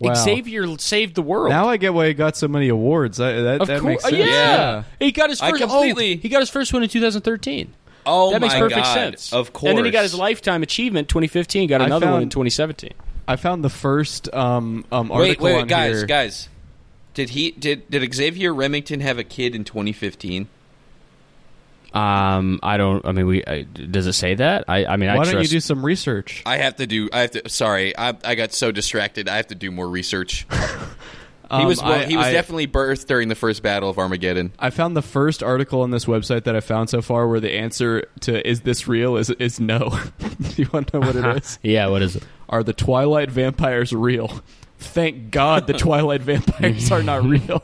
Speaker 5: Wow.
Speaker 4: Xavier saved the world.
Speaker 5: Now I get why he got so many awards. I, that
Speaker 4: of
Speaker 5: that
Speaker 4: course,
Speaker 5: makes
Speaker 4: uh,
Speaker 5: sense.
Speaker 4: yeah. he got his
Speaker 3: I
Speaker 4: first.
Speaker 3: completely-
Speaker 4: oh, he got his first one in 2013.
Speaker 3: Oh
Speaker 4: that makes
Speaker 3: my
Speaker 4: perfect
Speaker 3: God.
Speaker 4: sense.
Speaker 3: Of course.
Speaker 4: And then he got his lifetime achievement 2015. Got
Speaker 5: I
Speaker 4: another one
Speaker 5: found-
Speaker 4: in 2017.
Speaker 5: I found the first um, um,
Speaker 3: Wait,
Speaker 5: article
Speaker 3: wait,
Speaker 5: on
Speaker 3: guys,
Speaker 5: here.
Speaker 3: guys. Did he did did Xavier Remington have a kid in 2015?
Speaker 4: Um, I don't. I mean, we I, does it say that? I. I mean, I
Speaker 5: Why don't you do some research?
Speaker 3: I have to do. I have to. Sorry, I I got so distracted. I have to do more research. he was
Speaker 5: Um,
Speaker 3: well,
Speaker 5: I-
Speaker 3: he was
Speaker 5: I-
Speaker 3: definitely birthed during the first battle of Armageddon.
Speaker 5: I found the first article on this website that I found so far where the answer to "Is this real?" is is no. do you want to know what it is?
Speaker 4: yeah. What is it?
Speaker 5: Are the Twilight vampires real? Thank God the Twilight vampires are not real.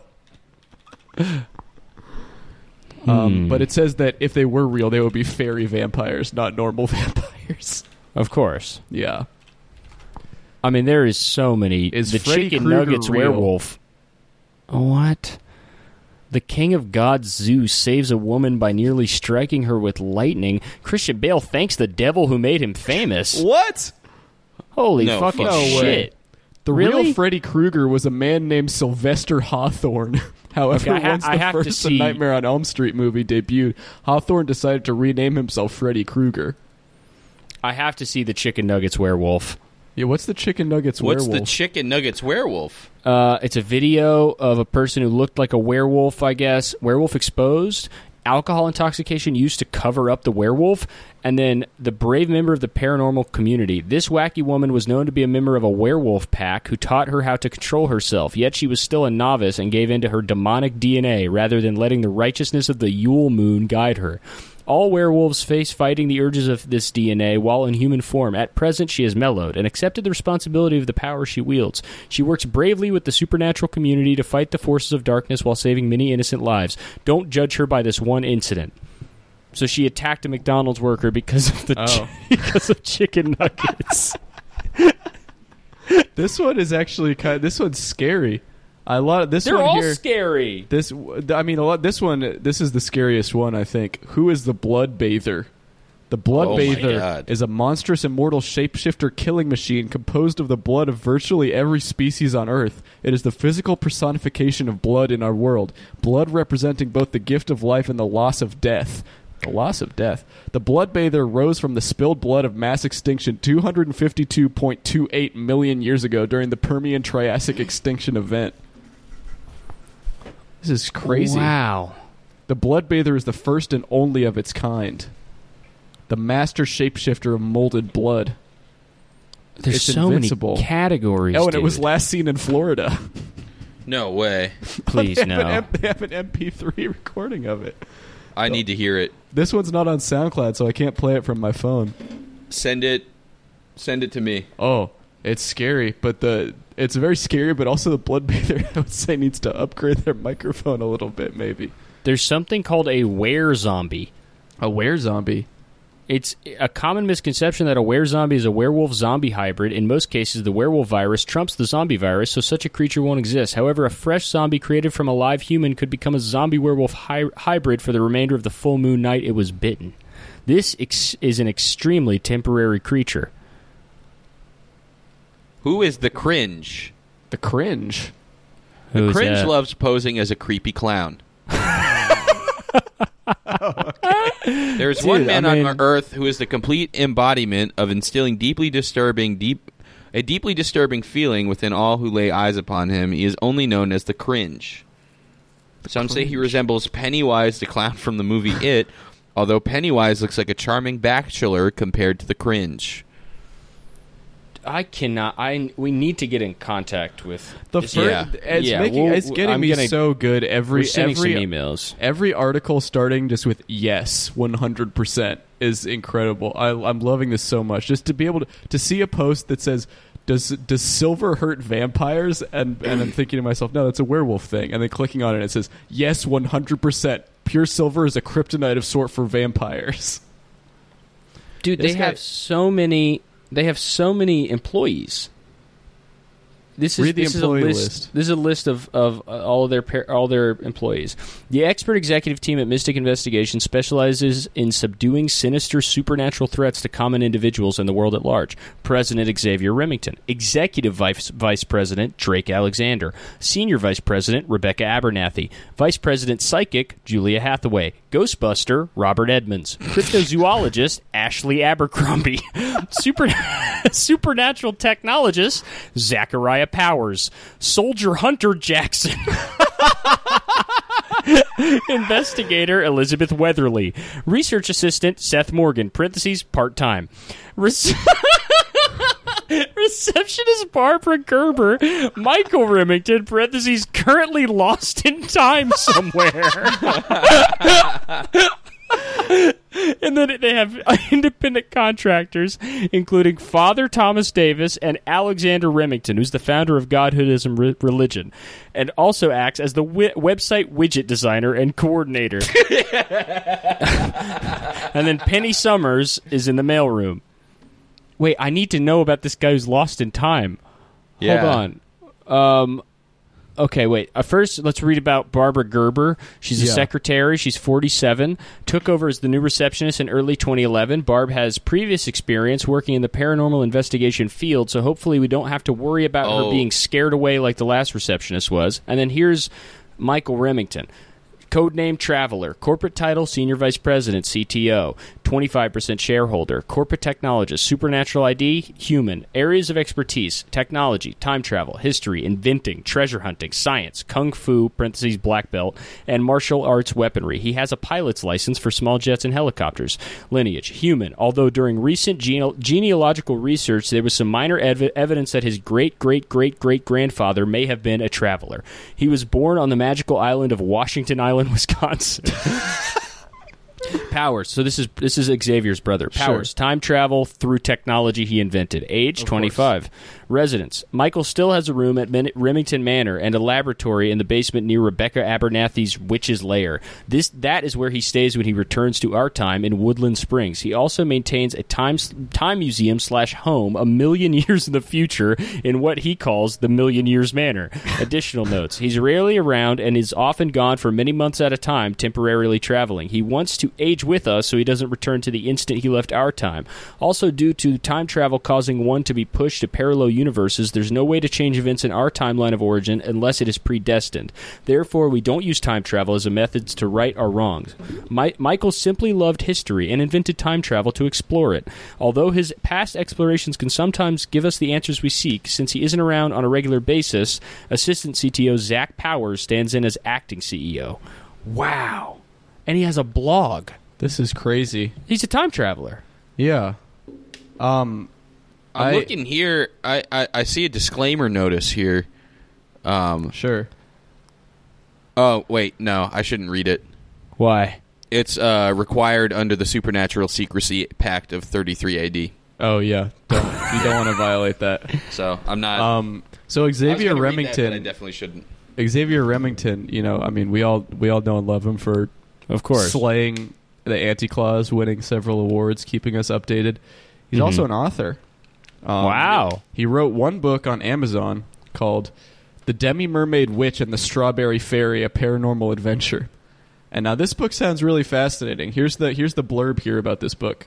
Speaker 5: Um, but it says that if they were real, they would be fairy vampires, not normal vampires.
Speaker 4: Of course.
Speaker 5: Yeah.
Speaker 4: I mean, there is so many.
Speaker 5: Is
Speaker 4: the
Speaker 5: Freddy
Speaker 4: chicken
Speaker 5: Krueger
Speaker 4: nuggets
Speaker 5: real?
Speaker 4: werewolf. What? The king of gods Zeus saves a woman by nearly striking her with lightning. Christian Bale thanks the devil who made him famous.
Speaker 5: What?
Speaker 4: Holy
Speaker 3: No
Speaker 4: fucking
Speaker 3: fucking
Speaker 4: shit!
Speaker 3: way.
Speaker 5: The
Speaker 4: Really?
Speaker 5: real Freddy Krueger was a man named Sylvester Hawthorne. However,
Speaker 4: Okay, I ha-
Speaker 5: once the
Speaker 4: I have to
Speaker 5: first
Speaker 4: see-
Speaker 5: Nightmare on Elm Street movie debuted, Hawthorne decided to rename himself Freddy Krueger.
Speaker 4: I have to see the chicken nuggets werewolf.
Speaker 5: Yeah, what's the chicken nuggets werewolf?
Speaker 3: What's
Speaker 5: werewolf?
Speaker 3: the chicken nuggets werewolf?
Speaker 4: Uh, it's a video of a person who looked like a werewolf, I guess. Werewolf exposed. Alcohol intoxication used to cover up the werewolf. And then the brave member of the paranormal community. This wacky woman was known to be a member of a werewolf pack who taught her how to control herself, yet she was still a novice and gave in to her demonic DNA rather than letting the righteousness of the Yule moon guide her. All werewolves face fighting the urges of this DNA while in human form. At present, she has mellowed and accepted the responsibility of the power she wields. She works bravely with the supernatural community to fight the forces of darkness while saving many innocent lives. Don't judge her by this one incident. So she attacked a McDonald's worker because of the
Speaker 5: Oh.
Speaker 4: because of chicken nuggets.
Speaker 5: this one is actually kind. this one's scary. I lot of this
Speaker 4: They're
Speaker 5: one
Speaker 4: all
Speaker 5: here.
Speaker 4: scary.
Speaker 5: This, I mean, a lot. This one, this is the scariest one, I think. Who is the Blood Bather? The Blood
Speaker 3: Oh
Speaker 5: Bather is a monstrous immortal shapeshifter killing machine composed of the blood of virtually every species on Earth. It is the physical personification of blood in our world. Blood representing both the gift of life and the loss of death. The loss of death. The Bloodbather rose from the spilled blood of mass extinction 252.28 million years ago during the Permian Triassic extinction event. This is crazy.
Speaker 4: Wow.
Speaker 5: The Bloodbather is the first and only of its kind. The master shapeshifter of molded blood.
Speaker 4: There's
Speaker 5: It's
Speaker 4: so
Speaker 5: invincible.
Speaker 4: many categories.
Speaker 5: oh, and it was last seen in Florida.
Speaker 3: No way.
Speaker 4: Please
Speaker 5: they, have
Speaker 4: no.
Speaker 5: an they have an MP3 recording of it.
Speaker 3: I need to hear it.
Speaker 5: This one's not on SoundCloud, so I can't play it from my phone.
Speaker 3: Send it. Send it to me.
Speaker 5: Oh, it's scary, but the it's very scary, but also the Bloodbather, I would say, needs to upgrade their microphone a little bit, maybe.
Speaker 4: There's something called a were zombie.
Speaker 5: A were zombie.
Speaker 4: It's a common misconception that a were-zombie is a werewolf-zombie hybrid. In most cases, the werewolf virus trumps the zombie virus, so such a creature won't exist. However, a fresh zombie created from a live human could become a zombie-werewolf hy- hybrid for the remainder of the full moon night it was bitten. This ex- is an extremely temporary creature.
Speaker 3: Who is the cringe?
Speaker 5: The cringe.
Speaker 4: Who is
Speaker 3: Cringe
Speaker 4: that?
Speaker 3: loves posing as a creepy clown. There's
Speaker 4: Dude,
Speaker 3: one man
Speaker 4: I mean-
Speaker 3: on Earth who is the complete embodiment of instilling deeply disturbing, deep, a deeply disturbing feeling within all who lay eyes upon him. He is only known as the cringe. Some say he resembles Pennywise, the clown from the movie It, although Pennywise looks like a charming bachelor compared to the cringe.
Speaker 4: I cannot. I we need to get in contact with
Speaker 5: The first,
Speaker 3: Yeah.
Speaker 5: it's
Speaker 4: Yeah,
Speaker 5: making,
Speaker 4: we'll-
Speaker 5: it's getting
Speaker 4: I'm
Speaker 5: me
Speaker 4: gonna-
Speaker 5: so good.
Speaker 4: We're
Speaker 5: Every
Speaker 4: sending
Speaker 5: every
Speaker 4: some emails.
Speaker 5: every article starting just with yes, one hundred percent is incredible. I, I'm loving this so much. Just to be able to to see a post that says. Does does silver hurt vampires? And and I'm thinking to myself, no, that's a werewolf thing. And then clicking on it, it says, yes, 100. percent Pure silver is a kryptonite of sort for vampires.
Speaker 4: Dude,
Speaker 5: This
Speaker 4: they
Speaker 5: guy-
Speaker 4: have so many. They have so many employees. This is
Speaker 5: Read the
Speaker 4: this
Speaker 5: employee
Speaker 4: is a list,
Speaker 5: list.
Speaker 4: This is a list of of uh, all of their par- all their employees. The expert executive team at Mystic Investigation specializes in subduing sinister supernatural threats to common individuals and the world at large. President Xavier Remington, Executive Vice Vice President Drake Alexander, Senior Vice President Rebecca Abernathy, Vice President Psychic Julia Hathaway, Ghostbuster Robert Edmonds, Cryptozoologist Ashley Abercrombie, Super Supernatural Technologist Zachariah Powers, Soldier Hunter Jackson. Investigator Elizabeth Weatherly, Research Assistant Seth Morgan, parentheses part time, Rece- Receptionist Barbara Gerber, Michael Remington, parentheses currently lost in time somewhere. and then they have independent contractors, including Father Thomas Davis and Alexander Remington, who's the founder of Godhoodism re- religion, and also acts as the wi- website widget designer and coordinator. and then Penny Summers is in the mailroom. Wait, I need to know about this guy who's lost in time.
Speaker 3: Yeah.
Speaker 4: Hold on. Um, okay, wait. Uh, first, let's read about Barbara Gerber. She's a
Speaker 5: Yeah.
Speaker 4: secretary. She's 47. Took over as the new receptionist in early 2011. Barb has previous experience working in the paranormal investigation field, so hopefully we don't have to worry about
Speaker 3: Oh.
Speaker 4: her being scared away like the last receptionist was. And then here's Michael Remington. Codename Traveler, corporate title Senior Vice President, CTO, 25% shareholder, corporate technologist, supernatural ID, human, areas of expertise, technology, time travel, history, inventing, treasure hunting, science, kung fu, parentheses black belt, and martial arts weaponry. He has a pilot's license for small jets and helicopters. Lineage, human, although during recent gene- genealogical research there was some minor ev- evidence that his great great great great grandfather may have been a traveler. He was born on the magical island of Washington Island, Wisconsin. Powers. So this is this is Xavier's brother. Powers. Time travel through technology he invented. Age twenty five. Residence. Michael still has a room at Min- Remington Manor and a laboratory in the basement near Rebecca Abernathy's witch's lair. This that is where he stays when he returns to our time in Woodland Springs. He also maintains a time time museum slash home a million years in the future in what he calls the Million Years Manor. Additional notes: He's rarely around and is often gone for many months at a time, temporarily traveling. He wants to age with us so he doesn't return to the instant he left our time. Also, due to time travel causing one to be pushed to parallel universes, there's no way to change events in our timeline of origin unless it is predestined. Therefore, we don't use time travel as a method to right our wrongs. Mi- Michael simply loved history and invented time travel to explore it. Although his past explorations can sometimes give us the answers we seek, since he isn't around on a regular basis, Assistant CTO Zach Powers stands in as acting CEO. Wow. And he has a blog.
Speaker 5: This is crazy.
Speaker 4: He's a time traveler.
Speaker 5: Yeah. Um,
Speaker 3: I'm
Speaker 5: I-
Speaker 3: looking here. I, I, I see a disclaimer notice here. Um.
Speaker 5: sure.
Speaker 3: Oh wait, no, I shouldn't read it.
Speaker 4: Why?
Speaker 3: It's uh, required under the Supernatural Secrecy Pact of 33 AD.
Speaker 5: Oh yeah. Don't, you don't want to violate that.
Speaker 3: So I'm not.
Speaker 5: Um, so Xavier
Speaker 3: gonna that, but I definitely shouldn't.
Speaker 5: Xavier Remington. You know, I mean, we all we all know and love him for
Speaker 4: Of course.
Speaker 5: slaying the Anti Claus, winning several awards, keeping us updated. He's also an author. Um,
Speaker 4: Wow.
Speaker 5: He wrote one book on Amazon called "The Demi Mermaid Witch and the Strawberry Fairy: A Paranormal Adventure." And now this book sounds really fascinating. Here's the here's the blurb here about this book.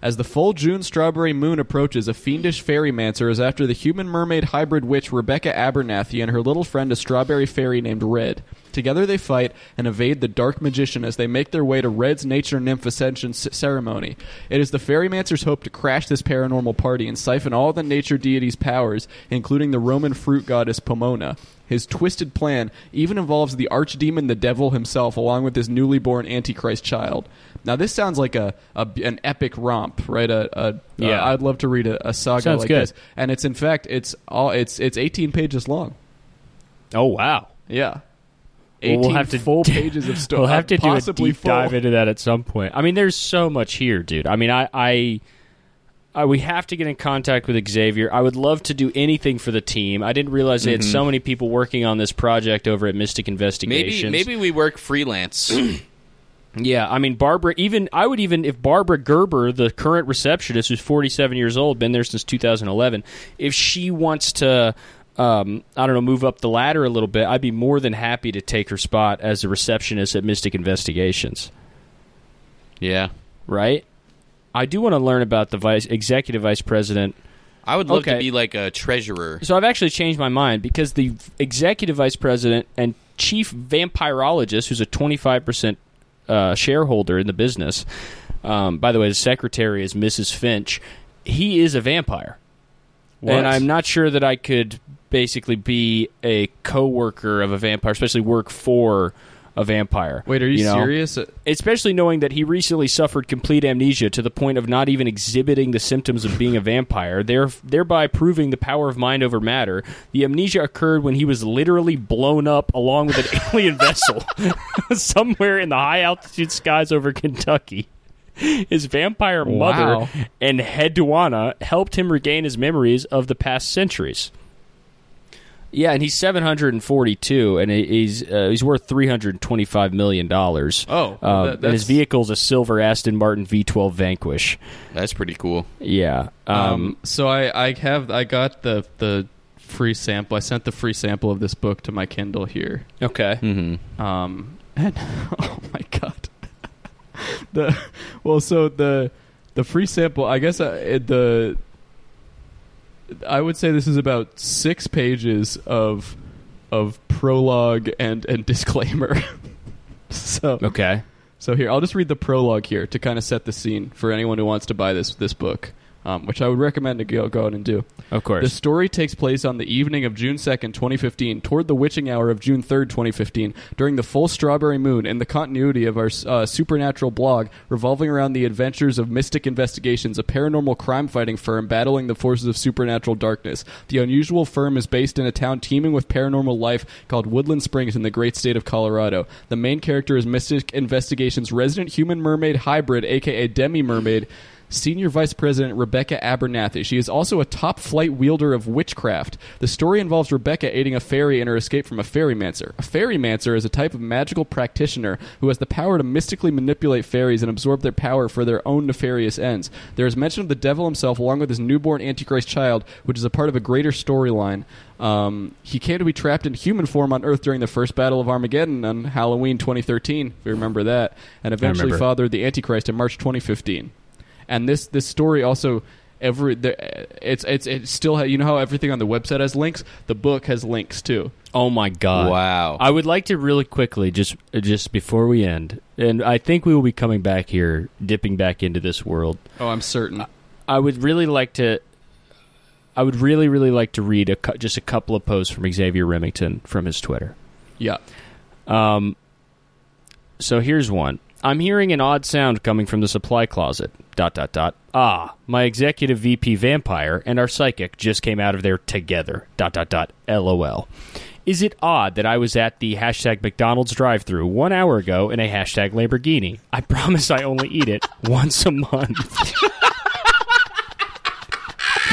Speaker 5: As the full June strawberry moon approaches, a fiendish fairymancer is after the human mermaid hybrid witch Rebecca Abernathy and her little friend, a strawberry fairy named Red. Together they fight and evade the dark magician as they make their way to Red's nature nymph ascension c- ceremony. It is the fairymancer's hope to crash this paranormal party and siphon all the nature deity's powers, including the Roman fruit goddess Pomona. His twisted plan even involves the archdemon, the devil himself, along with his newly born Antichrist child. Now, this sounds like a, a an epic romp, right? A, a
Speaker 4: Yeah.
Speaker 5: uh, I'd love to read a, a saga
Speaker 4: Sounds
Speaker 5: like
Speaker 4: good.
Speaker 5: this, and it's in fact it's all it's it's 18 pages long.
Speaker 4: Oh wow.
Speaker 5: Yeah, 18
Speaker 4: we'll have to
Speaker 5: full pages of story.
Speaker 4: We'll have to do a
Speaker 5: possibly
Speaker 4: deep
Speaker 5: full.
Speaker 4: dive into that at some point. I mean, there's so much here, dude. I mean, I, I, I, we have to get in contact with Xavier. I would love to do anything for the team. I didn't realize they had mm-hmm. so many people working on this project over at Mystic
Speaker 3: Maybe
Speaker 4: Investigations.
Speaker 3: maybe we work freelance.
Speaker 4: Yeah, I mean Barbara. Even I would even if Barbara Gerber, the current receptionist, who's 47 years old, been there since 2011, if she wants to, um, I don't know, move up the ladder a little bit, I'd be more than happy to take her spot as a receptionist at Mystic Investigations.
Speaker 3: yeah.
Speaker 4: Right? I do want to learn about the vice executive vice president.
Speaker 3: I would love to be like a treasurer.
Speaker 4: So I've actually changed my mind because the executive vice president and chief vampirologist, who's a 25% uh, shareholder in the business, um, by the way, the secretary is Mrs. Finch. He is a vampire. And I'm not sure that I could basically be a co-worker of a vampire, especially work for a vampire.
Speaker 5: Wait, are you,
Speaker 4: know?
Speaker 5: serious?
Speaker 4: especially knowing that he recently suffered complete amnesia to the point of not even exhibiting the symptoms of being a vampire, there, thereby proving the power of mind over matter. The amnesia occurred when he was literally blown up along with an alien vessel somewhere in the high altitude skies over Kentucky. His vampire mother
Speaker 5: Wow.
Speaker 4: and Hedwana helped him regain his memories of the past centuries. Yeah, and he's 742, and he's uh, he's worth 325 million dollars.
Speaker 5: Oh,
Speaker 4: um,
Speaker 5: that-
Speaker 4: and his
Speaker 5: that's-
Speaker 4: vehicle's a silver Aston Martin V12 Vanquish.
Speaker 3: That's pretty cool.
Speaker 4: Yeah, um,
Speaker 5: Um, so I, I have I got the the free sample. I sent the free sample of this book to my Kindle here.
Speaker 4: okay.
Speaker 3: Mm-hmm.
Speaker 5: Um, and oh my god, the well, so the the free sample. I guess uh, it, the I would say this is about six pages of of prologue and and disclaimer. so
Speaker 4: Okay.
Speaker 5: so here, I'll just read the prologue here to kind of set the scene for anyone who wants to buy this this book, um, which I would recommend to go go out and do.
Speaker 4: Of course.
Speaker 5: The story takes place on the evening of June 2nd, 2015, toward the witching hour of June 3rd, 2015, during the full strawberry moon in the continuity of our uh, supernatural blog revolving around the adventures of Mystic Investigations, a paranormal crime fighting firm battling the forces of supernatural darkness. The unusual firm is based in a town teeming with paranormal life called Woodland Springs in the great state of Colorado. The main character is Mystic Investigations' resident human mermaid hybrid, aka Demi Mermaid. Senior Vice President Rebecca Abernathy. She is also a top flight wielder of witchcraft. The story involves Rebecca aiding a fairy in her escape from a fairymancer. A fairymancer is a type of magical practitioner who has the power to mystically manipulate fairies and absorb their power for their own nefarious ends. There is mention of the devil himself along with his newborn Antichrist child, which is a part of a greater storyline. Um, he came to be trapped in human form on Earth during the first battle of Armageddon on Halloween 2013, if you remember that, and eventually fathered the Antichrist in March 2015 and this this story also every the, it's it's it still ha- you know how everything on the website has links the book has links too
Speaker 4: Oh my god!
Speaker 3: Wow.
Speaker 4: I would like to really quickly just just before we end, and I think we will be coming back here, dipping back into this world.
Speaker 5: oh i'm certain
Speaker 4: I would really like to. I would really, really like to read a just a couple of posts from Xavier Remington from his Twitter.
Speaker 5: yeah
Speaker 4: Um, so here's one. I'm hearing an odd sound coming from the supply closet. Dot dot dot. Ah, my executive VP vampire and our psychic just came out of there together. Dot dot dot. LOL. Is it odd that I was at the hashtag McDonald's drive-through one hour ago in a hashtag Lamborghini? I promise I only eat it once a month.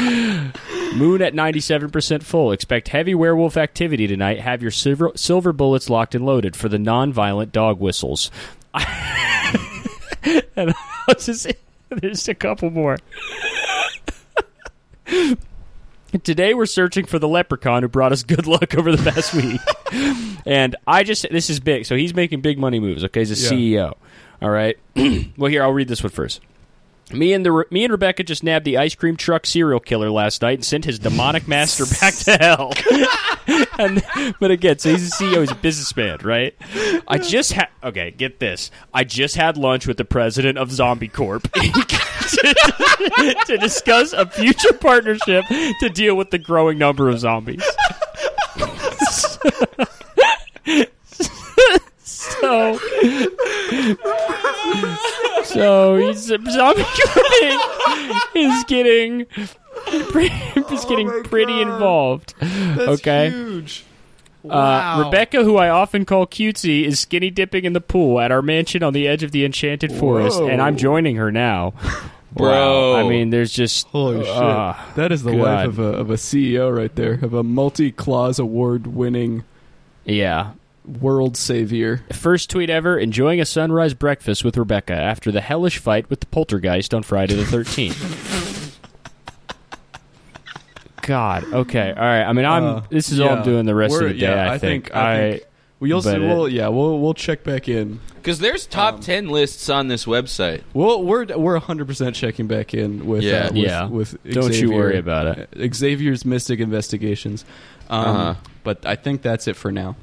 Speaker 4: Moon at 97% full. Expect heavy werewolf activity tonight. Have your silver, silver bullets locked and loaded for the non-violent dog whistles. and I'll just there's a couple more. Today we're searching for the leprechaun who brought us good luck over the past week. and I just this is big. So he's making big money moves, okay? He's a CEO. All right. well, here I'll read this one first. Me and the me and Rebecca just nabbed the ice cream truck serial killer last night and sent his demonic master back to hell. and, but again, so he's a CEO, he's a businessman, right? I just had okay, get this. I just had lunch with the president of Zombie Corp to, to discuss a future partnership to deal with the growing number of zombies. So so he's zombie corping is getting is getting pretty involved. okay.
Speaker 5: huge.
Speaker 4: Uh, Rebecca, who I often call cutesy, is skinny dipping in the pool at our mansion on the edge of the enchanted forest,
Speaker 5: Whoa.
Speaker 4: and I'm joining her now.
Speaker 3: Bro.
Speaker 4: Wow. I mean, there's just
Speaker 5: Holy
Speaker 4: uh,
Speaker 5: shit! That is the
Speaker 4: God.
Speaker 5: life of a of a CEO right there, of a multi Claus award winning
Speaker 4: yeah.
Speaker 5: World savior.
Speaker 4: First tweet ever: enjoying a sunrise breakfast with Rebecca after the hellish fight with the poltergeist on Friday the 13th. God. Okay. All right. I mean, I'm.
Speaker 5: Uh,
Speaker 4: this is all. I'm doing the rest of
Speaker 5: We're-
Speaker 4: the day.
Speaker 5: yeah,
Speaker 4: I,
Speaker 5: I
Speaker 4: think.
Speaker 5: think- I think- We'll see,
Speaker 4: it-
Speaker 5: we'll yeah we'll we'll check back in.
Speaker 3: Because there's top ten lists on this website.
Speaker 5: We'll, we're we're 100 percent checking back in with
Speaker 3: Yeah.
Speaker 5: uh, with,
Speaker 4: Yeah.
Speaker 5: with
Speaker 4: Don't you worry about it.
Speaker 5: uh, Xavier's Mystic Investigations. Um,
Speaker 3: Uh-huh.
Speaker 5: But I think that's it for now.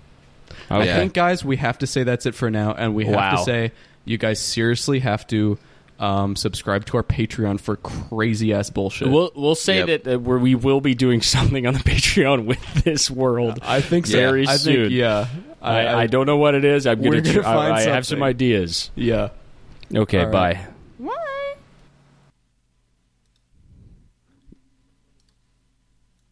Speaker 5: I think, guys, we have to say that's it for now, and we have
Speaker 4: Wow.
Speaker 5: to say you guys seriously have to um, subscribe to our Patreon for crazy ass bullshit.
Speaker 4: We'll we'll say
Speaker 3: Yep.
Speaker 4: that uh, where we will be doing something on the Patreon with this world.
Speaker 5: I think so.
Speaker 4: Very
Speaker 5: I
Speaker 4: soon.
Speaker 5: Think, yeah.
Speaker 4: I, I, don't know what it is. I'm gonna.
Speaker 5: gonna
Speaker 4: tr- I- I have some ideas.
Speaker 5: Yeah.
Speaker 4: Okay.
Speaker 5: All right.
Speaker 4: bye.